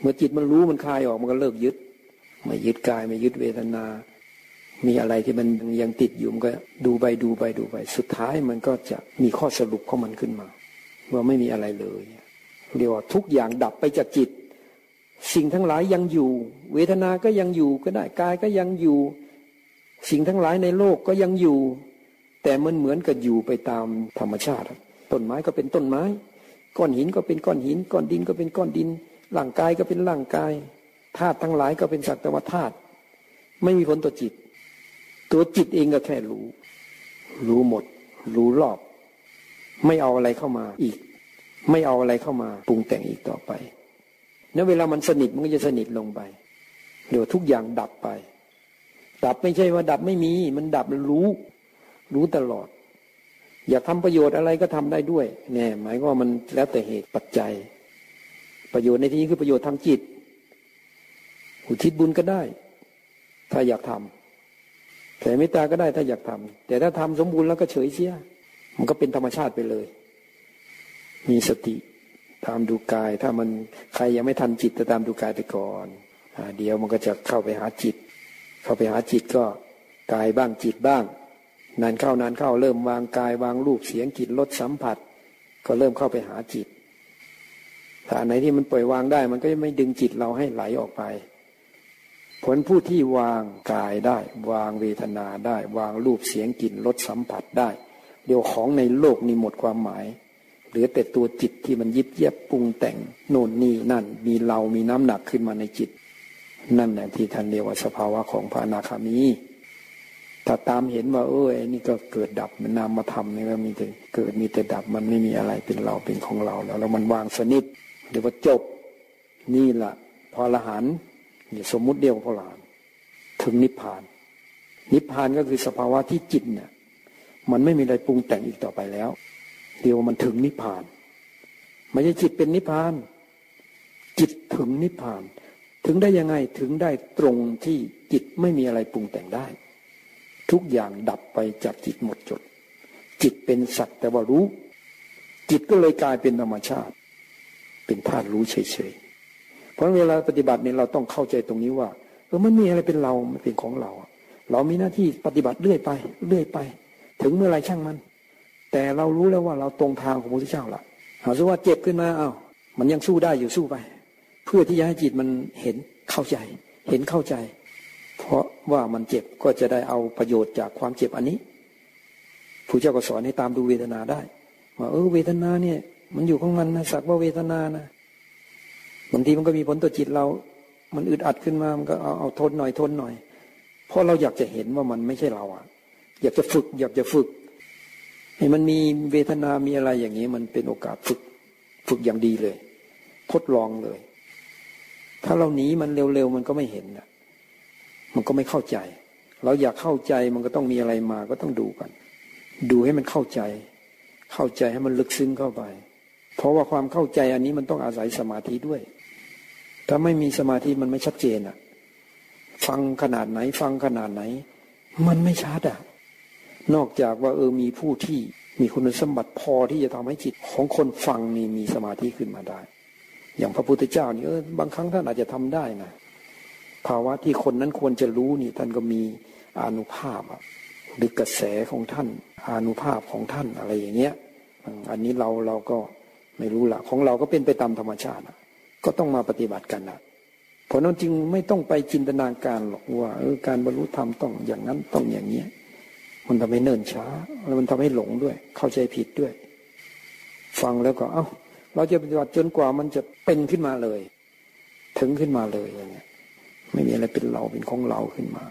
เมื่อจิตมันรู้มันคลายออกมันก็เลิกยึดไม่ยึดกายไม่ยึดเวทนา มีอะไรที่มันยังติดอยู่มันก็ดูไปดูไปดูไป สุดท้ายมันก็จะมีข้อสรุปของมันขึ้นมา ว่าไม่มีอะไรเลยเรียกว่าทุกอย่างดับไปจากจิต สิ่งทั้งหลายยังอยู่ เวทนาก็ยังอยู่ก็ได้กายก็ยังอยู่ สิ่งทั้งหลายในโลกก็ยังอยู่ แต่มันเหมือนกับอยู่ไปตามธรรมชาติต้นไม้ก็เป็นต้นไม้ ก้อนหินก็เป็นก้อนหิน ก้อนดินก็เป็นก้อนดินร่างกายก็เป็นร่างกายธาตุทั้งหลายก็เป็นสักแต่ว่าธาตุไม่มีผลต่อจิต ตัวจิตเองก็แค่รู้ รู้หมด รู้รอบ ไม่เอาอะไรเข้ามาอีก ไม่เอาอะไรเข้ามาปรุงแต่งอีกต่อไปนั้นเวลามันสนิทมันก็จะสนิทลงไปเดี๋ยวทุกอย่างดับไป ดับไม่ใช่ว่าดับไม่มี มันดับรู้ รู้ตลอด อยากทำประโยชน์อะไรก็ทำได้ด้วยแน่หมายว่ามันแล้วแต่เหตุปัจจัย ประโยชน์ในที่นี้คือประโยชน์ทางจิต อุทิศบุญก็ได้ ถ้าอยากทำแผ่เมตตาก็ได้ถ้าอยากทำแต่ถ้าทำสมบูรณ์แล้วก็เฉยเสีย มันก็เป็นธรรมชาติไปเลย มีสติตามดูกาย ถ้ามันใครยังไม่ทันจิตจะตามดูกายไปก่อนอเดี๋ยวมันก็จะเข้าไปหาจิต เข้าไปหาจิตก็กายบ้างจิตบ้าง นานเข้านานเข้าเริ่มวางกายวางรูปเสียงจิตลดสัมผัส ก็เริ่มเข้าไปหาจิตถ้าไหนที่มันปล่อยวางได้ มันก็จะไม่ดึงจิตเราให้ไหลออกไป ผลผู้ที่วางกายได้ วางเวทนาได้ วางรูปเสียงกลิ่นรสสัมผัสได้ เดี๋ยวของในโลกนี้หมดความหมายเหลือแต่ตัวจิตที่มันยิบเย็บปรุงแต่งโน่นนี่นั่น มีเรามีน้ำหนักขึ้นมาในจิต นั่นแหละที่ท่านเรียกว่าสภาวะของพระนาคามี ถ้าตามเห็นว่าเออไอ้นี่ก็เกิดดับมันนามมาทำนี่ก็มีแต่เกิดมีแต่ดับมันไม่มีอะไรเป็นเราเป็นของเราแล้วแล้วมันวางสนิทเดี๋ยวว่าจบนี่แหละพอละหันนี่สมมุติเดียวพอละหลานถึงนิพพาน นิพพานก็คือสภาวะที่จิตเนี่ยมันไม่มีอะไรปรุงแต่งอีกต่อไปแล้ว เดียวมันถึงนิพพานไม่ใช่จิตเป็นนิพพาน จิตถึงนิพพาน ถึงได้ยังไงถึงได้ตรงที่จิตไม่มีอะไรปรุงแต่งได้ ทุกอย่างดับไปจากจิตหมดจด จิตเป็นสัตว์แต่ว่ารู้ จิตก็เลยกลายเป็นธรรมชาติ เป็นธาตุรู้เฉยๆเพราะเวลาปฏิบัติเนี่ยเราต้องเข้าใจตรงนี้ว่าเออมันมีอะไรเป็นเรามันเป็นของเรา เรามีหน้าที่ปฏิบัติเรื่อยไป เรื่อยไป ถึงเมื่อไรช่างมัน แต่เรารู้แล้วว่าเราตรงทางของพระพุทธเจ้าละหาซะว่าเจ็บขึ้นมาเอา้ามันยังสู้ได้อยู่สู้ไป เพื่อที่จะให้จิตมันเห็นเข้าใจ เห็นเข้าใจ เพราะ ว่ามันเจ็บก็จะได้เอาประโยชน์จากความเจ็บอันนี้ผู้เจ้าก็สอนให้ตามดูเวทนาได้ว่าเออเวทนาเนี่ย มันอยู่ของมันนะสักว่าเวทนานะบางทีมันก็มีผลต่อจิตเรา มันอึดอัดขึ้นมามันก็เอาเอาทนหน่อยทนหน่อย เพราะเราอยากจะเห็นว่ามันไม่ใช่เราอะ อยากจะฝึก อยากจะฝึกให้มันมีเวทนามีอะไรอย่างนี้ มันเป็นโอกาสฝึก ฝึกอย่างดีเลย ทดลองเลย ถ้าเราหนีมันเร็วๆมันก็ไม่เห็นนะ มันก็ไม่เข้าใจ เราอยากเข้าใจมันก็ต้องมีอะไรมาก็ต้องดูกัน ดูให้มันเข้าใจ เข้าใจให้มันลึกซึ้งเข้าไป เพราะว่าความเข้าใจอันนี้มันต้องอาศัยสมาธิด้วย ถ้าไม่มีสมาธิมันไม่ชัดเจนอะฟังขนาดไหน ฟังขนาดไหน มันไม่ชัดอะนอกจากว่าเออมีผู้ที่มีคุณสมบัติพอที่จะทำให้จิตของคนฟังนี่มีสมาธิขึ้นมาได้ อย่างพระพุทธเจ้านี่เออบางครั้งท่านอาจจะทำได้นะ ภาวะที่คนนั้นควรจะรู้นี่ท่านก็มีอนุภาพหรือกระแสของท่านอนุภาพของท่านอะไรอย่างเงี้ยอันนี้เราเราก็ไม่รู้ละของเราก็เป็นไปตามธรรมชาติก็ต้องมาปฏิบัติกันนะเพราะนั้นจึงไม่ต้องไปจินตนาการหรอกว่าเออการบรรลุธรรมต้องอย่างนั้นต้องอย่างเนี้ยมันทำให้เนิ่นช้า แล้วมันทำให้หลงด้วย เข้าใจผิดด้วย ฟังแล้วก็เอา้า เราจะปฏิบัติจนกว่ามันจะเป็นขึ้นมาเลย ถึงขึ้นมาเลยอย่างเงี้ย ไม่มีอะไรเป็นเราเป็นของเราขึ้นมา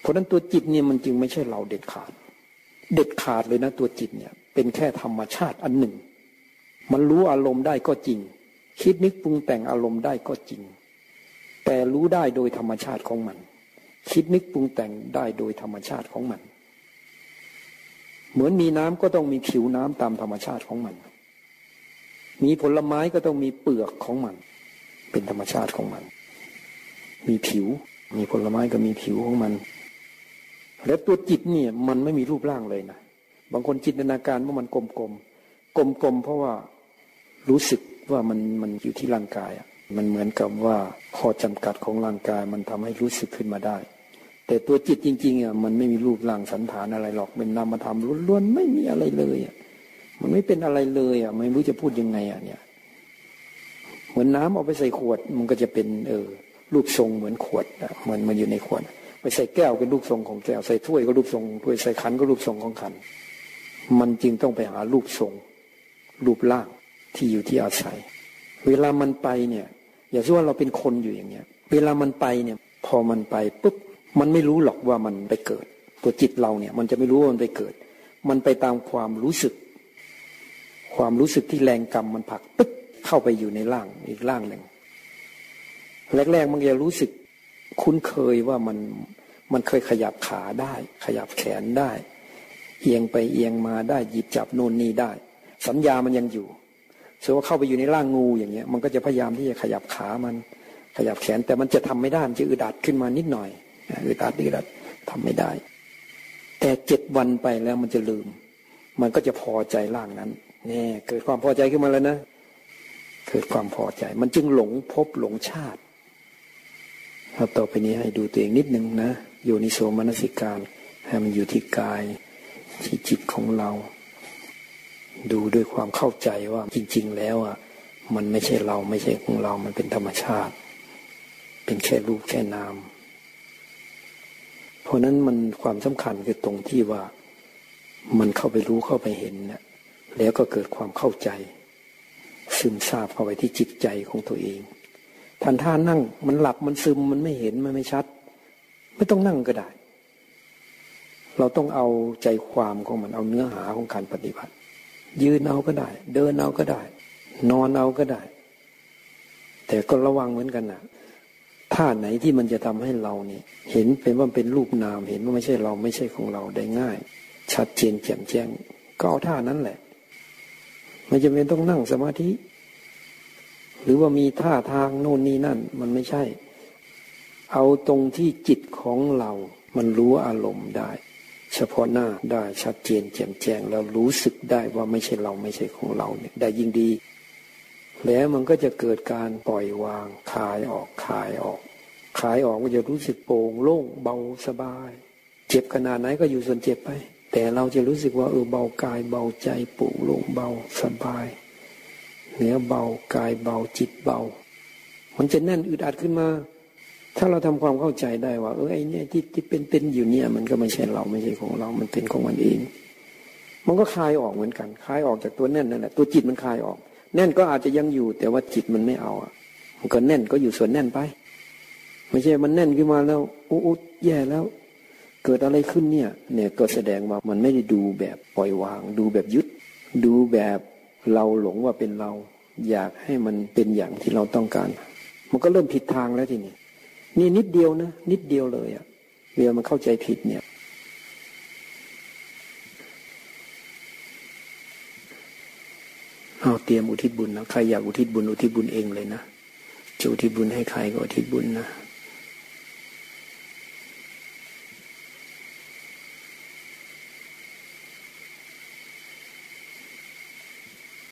เพราะนั้นตัวจิตเนี่ยมันจึงไม่ใช่เราเด็ดขาด เด็ดขาดเลยนะตัวจิตเนี่ย เป็นแค่ธรรมชาติอันหนึ่ง มันรู้อารมณ์ได้ก็จริง คิดนึกปรุงแต่งอารมณ์ได้ก็จริง แต่รู้ได้โดยธรรมชาติของมัน คิดนึกปรุงแต่งได้โดยธรรมชาติของมัน เหมือนมีน้ำก็ต้องมีผิวน้ำตามธรรมชาติของมัน มีผลไม้ก็ต้องมีเปลือกของมัน เป็นธรรมชาติของมัน มีผิว มีผลไม้ก็มีผิวของมัน แล้วตัวจิตเนี่ยมันไม่มีรูปร่างเลยนะบางคนจินตนาการว่ามันกลมๆกลมๆเพราะว่ารู้สึกว่ามันมันอยู่ที่ร่างกายอะมันเหมือนกับว่าข้อจำกัดของร่างกายมันทำให้รู้สึกขึ้นมาได้ แต่ตัวจิตจริงๆอะมันไม่มีรูปร่างสันฐานอะไรหรอกเป็นนามธรรมล้วนๆไม่มีอะไรเลยอะมันไม่เป็นอะไรเลยอะไม่รู้จะพูดยังไงอะเนี่ยเหมือนน้ำเอาไปใส่ขวดมันก็จะเป็นเออ รูปทรงเหมือนขวดเหมือนมันอยู่ในขวดไปใส่แก้วเป็นรูปทรงของแก้วใส่ถ้วยก็รูปทรงถ้วยใส่ขันก็รูปทรงของขัน มันจึงต้องไปหารูปทรง รูปร่างที่อยู่ที่อาศัย เวลามันไปเนี่ย อย่าคิดว่าเราเป็นคนอยู่อย่างเงี้ย เวลามันไปเนี่ย พอมันไปปุ๊บมันไม่รู้หรอกว่ามันไปเกิด ตัวจิตเราเนี่ย มันจะไม่รู้ว่ามันไปเกิด มันไปตามความรู้สึก ความรู้สึกที่แรงกรรมมันผลักปึ๊บเข้าไปอยู่ในร่างอีกร่างหนึ่ง แรกๆมันจะรู้สึกคุ้นเคยว่ามันมันเคยขยับขาได้ ขยับแขนได้ เอียงไปเอียงมาได้หยิบจับโน่นนี่ได้ สัญญามันยังอยู่ส่วนว่าเข้าไปอยู่ในร่างงูอย่างเงี้ย มันก็จะพยายามที่จะขยับขามัน ขยับแขนแต่มันจะทำไม่ได้มันจะอึดอัดขึ้นมานิดหน่อยอึดอัดอึดอัดทำไม่ได้ แต่เจ็ดวันไปแล้วมันจะลืม มันก็จะพอใจร่างนั้นนี่เกิดความพอใจขึ้นมาแล้วนะเกิดความพอใจ มันจึงหลงพบหลงชาติ เราต่อไปนี้ให้ดูตัวเองนิดนึงนะ โยนิโสมนสิการ ให้มันอยู่ที่กายที่จิตของเรา ดูด้วยความเข้าใจว่าจริง ๆ แล้วอะมันไม่ใช่เราไม่ใช่ของเรา มันเป็นธรรมชาติ เป็นแค่รูปแค่นาม เพราะนั้นมันความสำคัญคือตรงที่ว่ามันเข้าไปรู้เข้าไปเห็นเนี่ยแล้วก็เกิดความเข้าใจ ซึมซาบเข้าไปที่จิตใจของตัวเอง ท่านท่านั่ง มันหลับมันซึมมันไม่เห็นมันไม่ชัด ไม่ต้องนั่งก็ได้ เราต้องเอาใจความของมันเอาเนื้อหาของการปฏิบัติ ยืนเอาก็ได้ เดินเอาก็ได้ นอนเอาก็ได้ แต่ก็ระวังเหมือนกันนะท่าไหนที่มันจะทำให้เราเนี่ยเห็นเป็นว่าเป็นรูปนามเห็นว่าไม่ใช่เราไม่ใช่ของเราได้ง่าย ชัดเจนแจ่มแจ้งก็เอาท่านั้นแหละไม่จำเป็นต้องนั่งสมาธิ หรือว่ามีท่าทางโน่นนี่นั่น มันไม่ใช่ เอาตรงที่จิตของเรา มันรู้อารมณ์ได้ เฉพาะหน้าได้ชัดเจนแจ่มแจ้งแล้วรู้สึกได้ว่าไม่ใช่เราไม่ใช่ของเราเนี่ยได้ยิ่งดี แล้วมันก็จะเกิดการปล่อยวางคลายออกคลายออกคลายออกก็จะรู้สึกโปร่งโล่งเบาสบาย เจ็บขนาดไหนก็อยู่ส่วนเจ็บไป แต่เราจะรู้สึกว่าเออเบากายเบาใจโปร่งโล่งเบาสบาย เนื้อเบากายเบาจิตเบา มันจะแน่นอึดอัดขึ้นมา ถ้าเราทำความเข้าใจได้ว่า เออไอเนี่ยที่ที่เป็นเป็นอยู่เนี่ย มันก็ไม่ใช่เราไม่ใช่ของเรา มันเป็นของมันเอง มันก็คลายออกเหมือนกัน คลายออกจากตัวแน่นนั่นแหละตัวจิตมันคลายออก แน่นก็อาจจะยังอยู่ แต่ว่าจิตมันไม่เอาอะมันก็แน่นก็อยู่ส่วนแน่นไป ไม่ใช่มันแน่นขึ้นมาแล้วอุ๊แย่แล้ว เกิดอะไรขึ้นเนี่ย เนี่ยก็แสดงว่ามันไม่ได้ดูแบบปล่อยวาง ดูแบบยึด ดูแบบเราหลงว่าเป็นเรา อยากให้มันเป็นอย่างที่เราต้องการ มันก็เริ่มผิดทางแล้วทีนี้นี่นิดเดียวนะนิดเดียวเลยอะเวลามันเข้าใจผิดเนี่ย เอาเตรียมอุทิศบุญนะใครอยากอุทิศบุญอุทิศบุญเองเลยนะจะอุทิศบุญให้ใครก็อุทิศบุญนะ